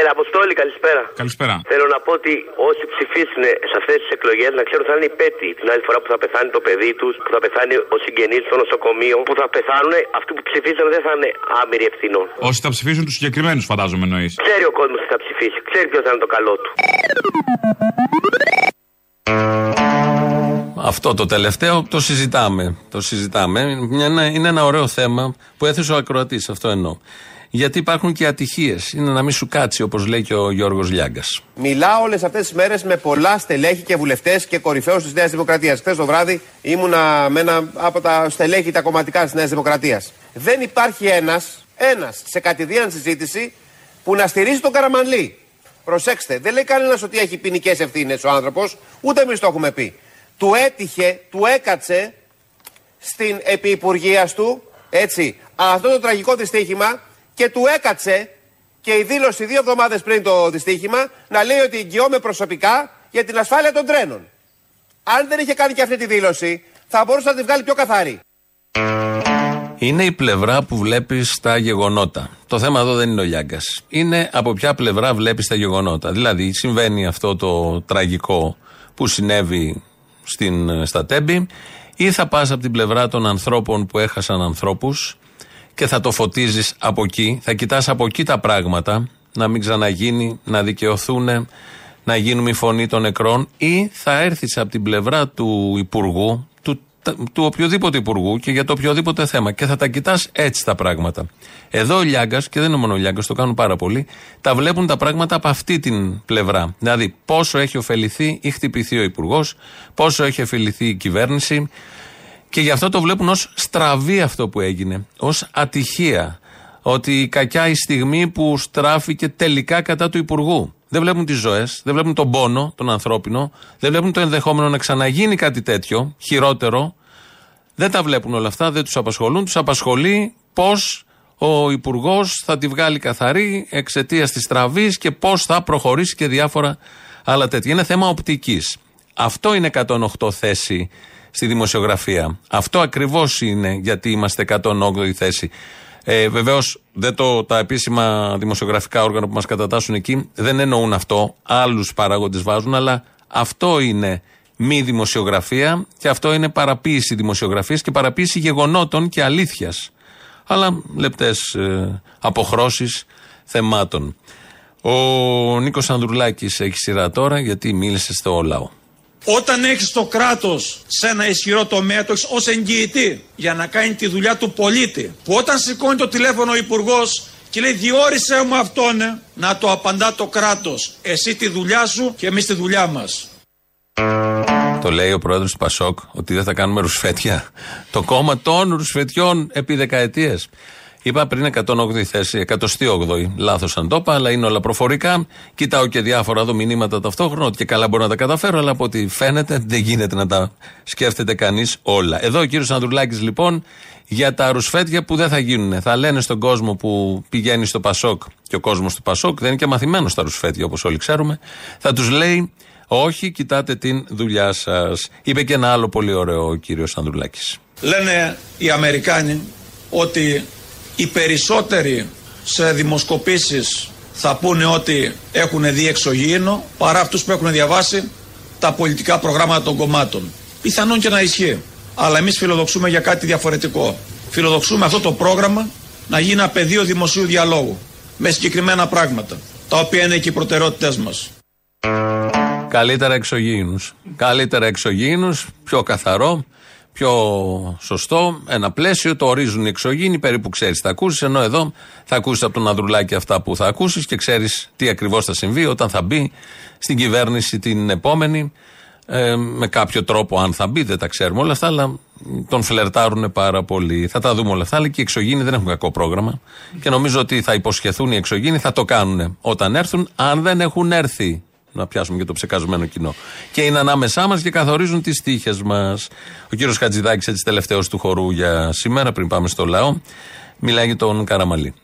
Έλα, Αποστόλη, καλησπέρα. Καλησπέρα. Θέλω να πω ότι όσοι ψηφίσουν σε αυτές τις εκλογές να ξέρουν ότι θα είναι υπέτειοι την άλλη φορά που θα πεθάνει το παιδί τους, που θα πεθάνει ο συγγενής στο νοσοκομείο, που θα πεθάνουν, αυτοί που ψηφίσαν δεν θα είναι άμυροι ευθυνών. Όσοι θα ψηφίσουν τους συγκεκριμένους, φαντάζομαι εννοείς. Ξέρει ο κόσμος τι θα ψηφίσει, ξέρει ποιο θα είναι το καλό του. Αυτό το τελευταίο το συζητάμε. Το συζητάμε. Μια- Είναι ένα ωραίο θέμα που έθεσε ο ακροατής, αυτό εννοώ. Γιατί υπάρχουν και ατυχίες. Είναι να μην σου κάτσει, όπως λέει και ο Γιώργος Λιάγκας. Μιλάω όλες αυτές τις μέρες με πολλά στελέχη και βουλευτές και κορυφαίους της Νέας Δημοκρατίας. Χθες το βράδυ ήμουνα με ένα από τα στελέχη τα κομματικά της Νέας Δημοκρατίας. Δεν υπάρχει ένας, ένας σε κατηδίαν συζήτηση που να στηρίζει τον Καραμανλή. Προσέξτε, δεν λέει κανένας ότι έχει ποινικές ευθύνες ο άνθρωπος, ούτε εμείς το έχουμε πει. Του έτυχε, του έκατσε στην επιυπουργία του, έτσι, αυτό το τραγικό δυστύχημα και του έκατσε και η δήλωση δύο εβδομάδες πριν το δυστύχημα να λέει ότι εγγυώμαι προσωπικά για την ασφάλεια των τρένων. Αν δεν είχε κάνει και αυτή τη δήλωση, θα μπορούσε να τη βγάλει πιο καθαρή. Είναι η πλευρά που βλέπεις τα γεγονότα. Το θέμα εδώ δεν είναι ο Λιάγκας. Είναι από ποια πλευρά βλέπεις τα γεγονότα. Δηλαδή, συμβαίνει αυτό το τραγικό που συνέβη στην, στα Τέμπη, ή θα πας από την πλευρά των ανθρώπων που έχασαν ανθρώπους και θα το φωτίζεις από εκεί, θα κοιτάς από εκεί τα πράγματα, να μην ξαναγίνει, να δικαιωθούν, να γίνουμε η φωνή των νεκρών, ή θα έρθεις από την πλευρά του Υπουργού, του, του οποιοδήποτε Υπουργού και για το οποιοδήποτε θέμα και θα τα κοιτάς έτσι τα πράγματα. Εδώ ο Λιάγκας, και δεν είναι μόνο ο Λιάγκας, το κάνουν πάρα πολύ, τα βλέπουν τα πράγματα από αυτή την πλευρά. Δηλαδή, πόσο έχει ωφεληθεί ή χτυπηθεί ο Υπουργός, πόσο έχει ωφεληθεί η κυβέρνηση, και γι' αυτό το βλέπουν ως στραβή αυτό που έγινε, ως ατυχία. Ότι κακιά η στιγμή που στράφηκε τελικά κατά του Υπουργού. Δεν βλέπουν τις ζωές, δεν βλέπουν τον πόνο, τον ανθρώπινο, δεν βλέπουν το ενδεχόμενο να ξαναγίνει κάτι τέτοιο, χειρότερο. Δεν τα βλέπουν όλα αυτά, δεν τους απασχολούν. Τους απασχολεί πώς ο Υπουργός θα τη βγάλει καθαρή εξαιτίας της τραβή και πώς θα προχωρήσει και διάφορα άλλα τέτοια. Είναι θέμα οπτικής. Αυτό είναι 108 θέση στη δημοσιογραφία. Αυτό ακριβώς είναι γιατί είμαστε 108η θέση. Ε, Βεβαίως, τα επίσημα δημοσιογραφικά όργανα που μας κατατάσσουν εκεί δεν εννοούν αυτό. Άλλους παράγοντες βάζουν, αλλά αυτό είναι μη δημοσιογραφία και αυτό είναι παραποίηση δημοσιογραφίας και παραποίηση γεγονότων και αλήθειας. Αλλά λεπτές ε, αποχρώσεις θεμάτων. Ο Νίκος Ανδρουλάκης έχει σειρά τώρα γιατί μίλησε στο λαό. Όταν έχεις το κράτος σε ένα ισχυρό τομέα, το έχεις ως εγγυητή για να κάνει τη δουλειά του πολίτη. Που όταν σηκώνει το τηλέφωνο ο υπουργός Και λέει διόρισε μου αυτόν ε, να το απαντά το κράτος. Εσύ τη δουλειά σου και εμείς τη δουλειά μας. Το λέει ο πρόεδρος του Πασόκ ότι δεν θα κάνουμε ρουσφέτια. Το κόμμα των ρουσφετιών επί δεκαετίες. Είπα πριν 108η θέση, 108η. Λάθος αν το είπα, αλλά είναι όλα προφορικά. Κοιτάω και διάφορα εδώ μηνύματα ταυτόχρονα, ότι και καλά μπορώ να τα καταφέρω, αλλά από ό,τι φαίνεται δεν γίνεται να τα σκέφτεται κανείς όλα. Εδώ ο κύριος Ανδρουλάκης λοιπόν για τα ρουσφέτια που δεν θα γίνουν. Θα λένε στον κόσμο που πηγαίνει στο Πασόκ και ο κόσμος του Πασόκ δεν είναι και μαθημένος στα ρουσφέτια όπως όλοι ξέρουμε. Θα τους λέει όχι, κοιτάτε την δουλειά σας. Είπε και ένα άλλο πολύ ωραίο ο κύριος Ανδρουλάκης. Λένε οι Αμερικάνοι ότι οι περισσότεροι σε δημοσκοπήσεις θα πούνε ότι έχουν δει εξωγήινο παρά αυτούς που έχουν διαβάσει τα πολιτικά προγράμματα των κομμάτων. Πιθανόν και να ισχύει. Αλλά εμείς φιλοδοξούμε για κάτι διαφορετικό. Φιλοδοξούμε αυτό το πρόγραμμα να γίνει ένα πεδίο δημοσίου διαλόγου με συγκεκριμένα πράγματα, τα οποία είναι και οι προτεραιότητες μας. Καλύτερα εξωγήινους. Καλύτερα εξωγήινους, πιο καθαρό, πιο σωστό. Ένα πλαίσιο, το ορίζουν οι εξωγήινοι, περίπου ξέρεις τι θα ακούσεις. Ενώ εδώ θα ακούσεις από τον Ανδρουλάκη αυτά που θα ακούσεις και ξέρεις τι ακριβώς θα συμβεί όταν θα μπει στην κυβέρνηση την επόμενη. Ε, με κάποιο τρόπο, αν θα μπει, δεν τα ξέρουμε όλα αυτά, αλλά τον φλερτάρουν πάρα πολύ. Θα τα δούμε όλα αυτά, αλλά και οι εξωγήινοι δεν έχουν κακό πρόγραμμα. Και νομίζω ότι θα υποσχεθούν οι εξωγήινοι, θα το κάνουν όταν έρθουν, αν δεν έχουν έρθει να πιάσουμε και το ψεκασμένο κοινό. Και είναι ανάμεσά μας και καθορίζουν τις τύχε μας. Ο κύριος Χατζηδάκης, έτσι τελευταίος του χορού για σήμερα, πριν πάμε στο λαό, μιλάει για τον Καραμαλή.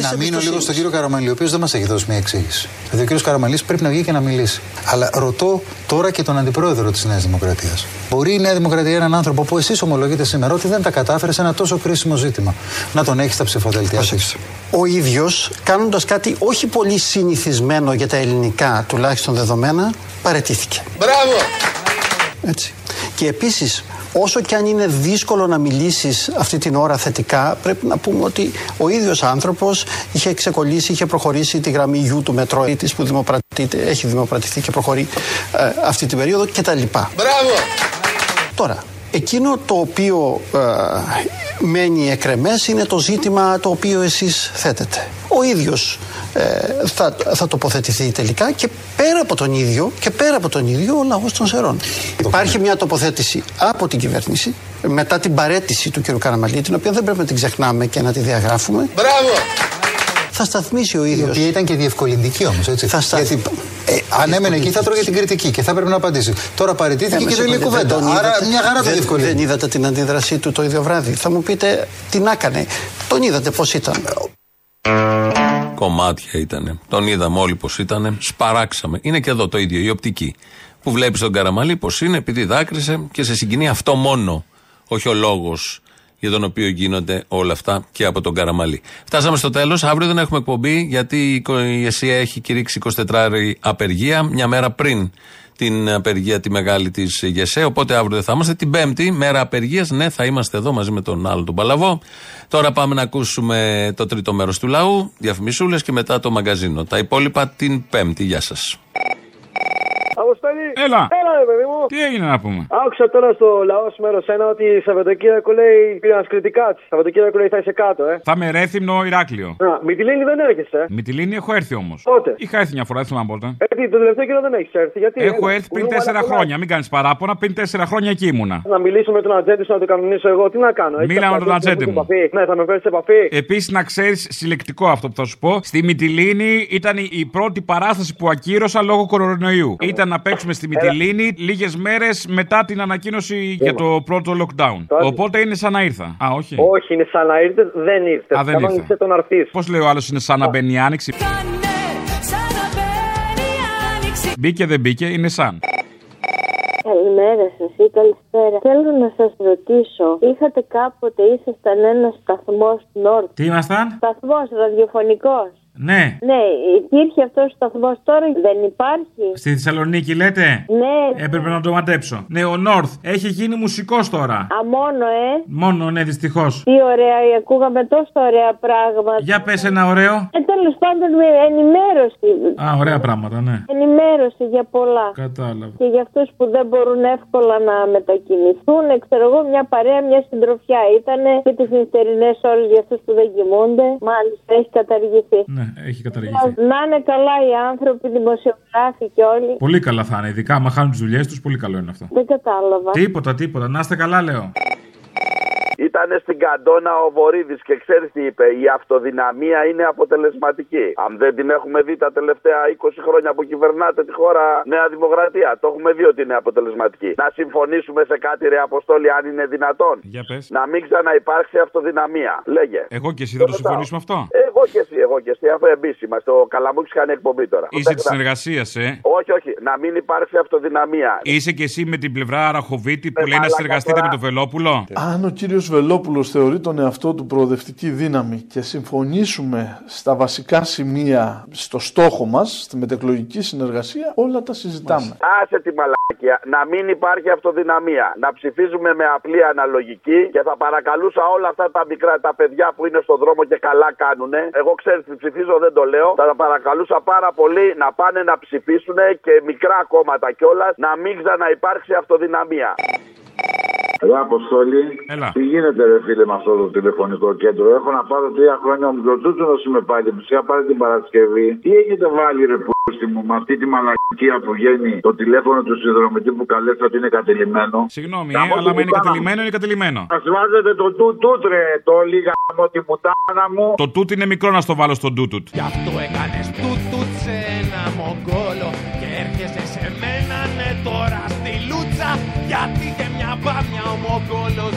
Να μείνω λίγο στον κύριο Καραμαλή, ο οποίος δεν μας έχει δώσει μια εξήγηση. Δηλαδή, ο κύριος Καραμαλής πρέπει να βγει και να μιλήσει. Αλλά ρωτώ τώρα και τον αντιπρόεδρο της Νέας Δημοκρατίας. Μπορεί η Νέα Δημοκρατία έναν άνθρωπο που εσείς ομολογείτε σήμερα ότι δεν τα κατάφερε σε ένα τόσο κρίσιμο ζήτημα να τον έχεις στα ψηφοδέλτια της; Ο ίδιος, κάνοντας κάτι όχι πολύ συνηθισμένο για τα ελληνικά τουλάχιστον δεδομένα, παρετήθηκε. Μπράβο! Έτσι. Και επίσης, όσο και αν είναι δύσκολο να μιλήσεις αυτή την ώρα θετικά, πρέπει να πούμε ότι ο ίδιος άνθρωπος είχε ξεκολλήσει, είχε προχωρήσει τη γραμμή γιου του μετρό της που δημοπρατείται, έχει δημοπρατηθεί και προχωρεί ε, αυτή την περίοδο κτλ. Μπράβο! Τώρα, εκείνο το οποίο ε, μένει εκρεμές είναι το ζήτημα το οποίο εσείς θέτετε. Ο ίδιος ε, θα, θα τοποθετηθεί τελικά και πέρα από τον ίδιο και πέρα από τον ίδιο ο λαός των Σερών. Υπάρχει μια τοποθέτηση από την κυβέρνηση μετά την παρέτηση του κ. Καραμαλή την οποία δεν πρέπει να την ξεχνάμε και να τη διαγράφουμε. Μπράβο! Θα σταθμίσει ο ίδιος. Η οποία ήταν και διευκολυντική όμως, έτσι. Θα σταθ... Γιατί ε, αν έμενε εκεί θα τρώγε την κριτική και θα έπρεπε να απαντήσει. Τώρα παραιτήθηκε και δεν λέει κουβέντα. Άρα μια χαρά το διευκολύνει. Δεν είδατε την αντίδρασή του το ίδιο βράδυ. Θα μου πείτε τι να έκανε. Τον είδατε πώς ήταν. Κομμάτια ήταν. Τον είδαμε όλοι πώ ήταν. Σπαράξαμε. Είναι και εδώ το ίδιο, η οπτική. Που βλέπεις τον Καραμαλή πώ είναι, επειδή δάκρυσε και σε συγκινεί αυτό μόνο. Όχι ο λόγος για τον οποίο γίνονται όλα αυτά και από τον Καραμαλή. Φτάσαμε στο τέλος. Αύριο δεν έχουμε εκπομπή γιατί η ΕΣΥΑ έχει κηρύξει 24 ώρη απεργία, μια μέρα πριν την απεργία τη μεγάλη της ΓΕΣΕ. Οπότε αύριο δεν θα είμαστε. Την Πέμπτη, μέρα απεργίας, ναι, θα είμαστε εδώ μαζί με τον άλλο τον Παλαβό. Τώρα πάμε να ακούσουμε το τρίτο μέρος του λαού, διαφημισούλες και μετά το μαγκαζίνο. Τα υπόλοιπα την Πέμπτη. Γεια σας. Αποστολή! Έλα. Έλα, ρε παιδί μου! Τι έγινε να πούμε; Άκουσα τώρα στο λαό μέρο ένα ότι Σαββατοκύριακο λέει πήγαν κριτικά τη. Σαββατοκύριακο λέει θα είσαι κάτω, ε. Θα με ρέθυμνο Ηράκλειο. Να, Μυτιλίνη δεν έρχεσαι. ε. Με τη λίνη έχω έρθει όμως. Πότε; Είχα έρθει μια φορά, δεν θυμάμαι πότε. Ε, τι, το τελευταίο καιρό δεν έχεις έρθει. Γιατί Έχω ε, έρθει πριν μπορούμε τέσσερα να χρόνια. Μην κάνεις παράπονα. Πριν τέσσερα χρόνια εκεί ήμουνα. Να μιλήσω με τον ατζέντη σου να το κανονίσω εγώ. Τι να κάνω. έχεις Μίλα με κάποια τον ατζέντη ατζέντη που μου. σε επαφή; Ναι, θα με φέρεις σε επαφή. Επίσης, να ξέρεις συλλεκτικό αυτό που θα σου πω. Στη Μυτιλίνη ήταν η πρώτη παράσταση που ακύρωσα λόγω κορονοϊού. Ήταν να παίξουμε στη Μυτιλίνη λίγες μέρες μετά την ανακοίνωση για το πρώτο lockdown. Τώρα- Οπότε είναι σαν να ήρθα. Α, όχι. Όχι, είναι σαν να ήρθες, δεν ήρθες. Α, δεν Κανόνισε ήρθε. τον αρθεί. Πώς λέει ο άλλος είναι σαν να μπαίνει η άνοιξη; Μπήκε δεν μπήκε, είναι σαν. Καλημέρα σας ή καλησπέρα. Θέλω να σας ρωτήσω, είχατε κάποτε, ήσασταν ένας σταθμός Νόρτ. Τι ήμασταν; Σταθμός ραδιοφωνικός. Ναι. Ναι, υπήρχε αυτός ο σταθμός τώρα, δεν υπάρχει. Στη Θεσσαλονίκη λέτε; Ναι. Έπρεπε να το μαντέψω. Ναι, ο Νόρθ έχει γίνει μουσικός τώρα. Α, μόνο, ε. Μόνο, ναι, δυστυχώς. Τι ωραία, ακούγαμε τόσο ωραία πράγματα. Για πες ένα ωραίο. Ε, τέλος πάντων, με ενημέρωση. Α, ωραία πράγματα, ναι. Ενημέρωση για πολλά. Κατάλαβα. Και για αυτούς που δεν μπορούν εύκολα να μετακινηθούν, ξέρω εγώ, μια παρέα, μια συντροφιά ήταν και τις νυχτερινές ώρες για αυτούς που δεν κοιμούνται. Μάλιστα, έχει καταργηθεί. Ναι, έχει καταργηθεί. Να είναι καλά οι άνθρωποι, δημοσιογράφοι και όλοι. Πολύ καλά θα είναι. Ειδικά άμα χάνουν τις δουλειές τους, πολύ καλό είναι αυτό. Δεν κατάλαβα. Τίποτα, τίποτα. Να είστε καλά, λέω. Ήταν στην Καντόνα ο Βορύδης και ξέρεις τι είπε. Η αυτοδυναμία είναι αποτελεσματική. Αν δεν την έχουμε δει τα τελευταία 20 χρόνια που κυβερνάτε τη χώρα Νέα Δημοκρατία, το έχουμε δει ότι είναι αποτελεσματική. Να συμφωνήσουμε σε κάτι, ρε Αποστόλη, αν είναι δυνατόν. Για πες. Να μην ξαναυπάρξει αυτοδυναμία. Λέγε. Εγώ και εσύ δεν το συμφωνήσουμε αυτό; Εγώ και εσύ, εγώ και εσύ, αφού εμπίσει είμαστε. Ο Καλαμούκης κάνει εκπομπή τώρα. Είσαι της συνεργασίας, ε. Όχι, όχι. Να μην υπάρξει αυτοδυναμία. Είσαι και εσύ με την πλευρά Αραχοβίτη που λέει να μαλάκα συνεργαστείτε τώρα. με τον Βελόπουλο; Αν ο κύριος Βελόπουλος θεωρεί τον εαυτό του προοδευτική δύναμη και συμφωνήσουμε στα βασικά σημεία στο στόχο μας, στη μετεκλογική συνεργασία, όλα τα συζητάμε. Άσε τη μαλακία. Να μην υπάρχει αυτοδυναμία. Να ψηφίζουμε με απλή αναλογική και θα παρακαλούσα όλα αυτά τα μικρά τα παιδιά που είναι στον δρόμο και καλά κάνουνε. Εγώ ξέρεις τι ψηφίζω, δεν το λέω. Θα τα παρακαλούσα πάρα πολύ να πάνε να ψηφίσουν και μικρά κόμματα κιόλας να μην ξαναυπάρξει αυτοδυναμία. Ρε Αποστόλη, Έλα. τι γίνεται ρε φίλε με αυτό το τηλεφωνικό κέντρο; Έχω να πάρω τρία χρόνια μου το να με πάλι. Μου είχα πάρει την Παρασκευή. Τι έχετε βάλει ρε πούστη μου με αυτή τη μαλακία που βγαίνει το τηλέφωνο του συνδρομητή που καλέσατε ότι είναι κατελημένο. Συγγνώμη, ε, Γαμώ αλλά τη με είναι πουτάνα κατελημένο, είναι κατελημένο. μου. Ας βάζετε το του τούτ ρε, το λίγα μου τη μουτάνα μου. Το τούτ είναι μικρό να στο βάλω στον τούτουτ. Γι' αυτό έκανες τούτουτ σε ένα μογκόλο all going those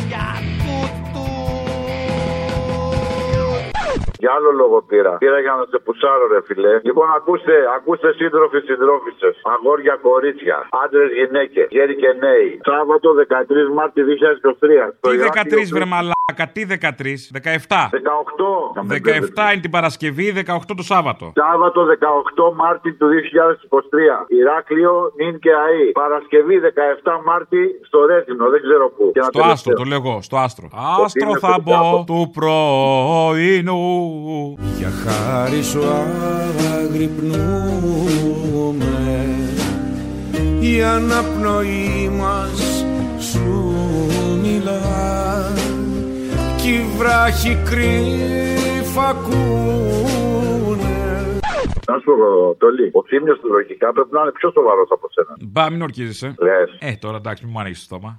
για Για άλλο λόγο πήρα. Πήρα για να σε πουσάρω, ρε φιλέ. Λοιπόν, ακούστε, ακούστε σύντροφοι, συντρόφισε. Αγόρια, κορίτσια. Άντρες, γυναίκες. Γέροι και νέοι. Σάββατο 13 Μάρτη 2023. στο Τι Ηράκλειο 13 βρε μαλάκα, τι 13, 17. 18. 17 είναι την Παρασκευή, 18 το Σάββατο. Σάββατο 18 Μάρτη του 2023. Ηράκλειο, νυν και ΑΗ. Παρασκευή 17 Μάρτη στο Ρέθινο, δεν ξέρω πού. Και ένα Στο άστρο, τελευταίο. το λέω εγώ, στο άστρο. Ότι Άστρο είναι θα στο μπω κάτω. του πρωινού. Για χάρη σου αγρυπνούμε Η αναπνοή μας σου μιλά Κι οι βράχοι κρύφα ακούνε Να σου πω, Τολί, ο Θήμιος του λογικά πρέπει να είναι πιο σοβαρός από σένα. Μπα, μην ορκίζεσαι. Λες. Ε, τώρα εντάξει, μην μου ανοίξει το στόμα.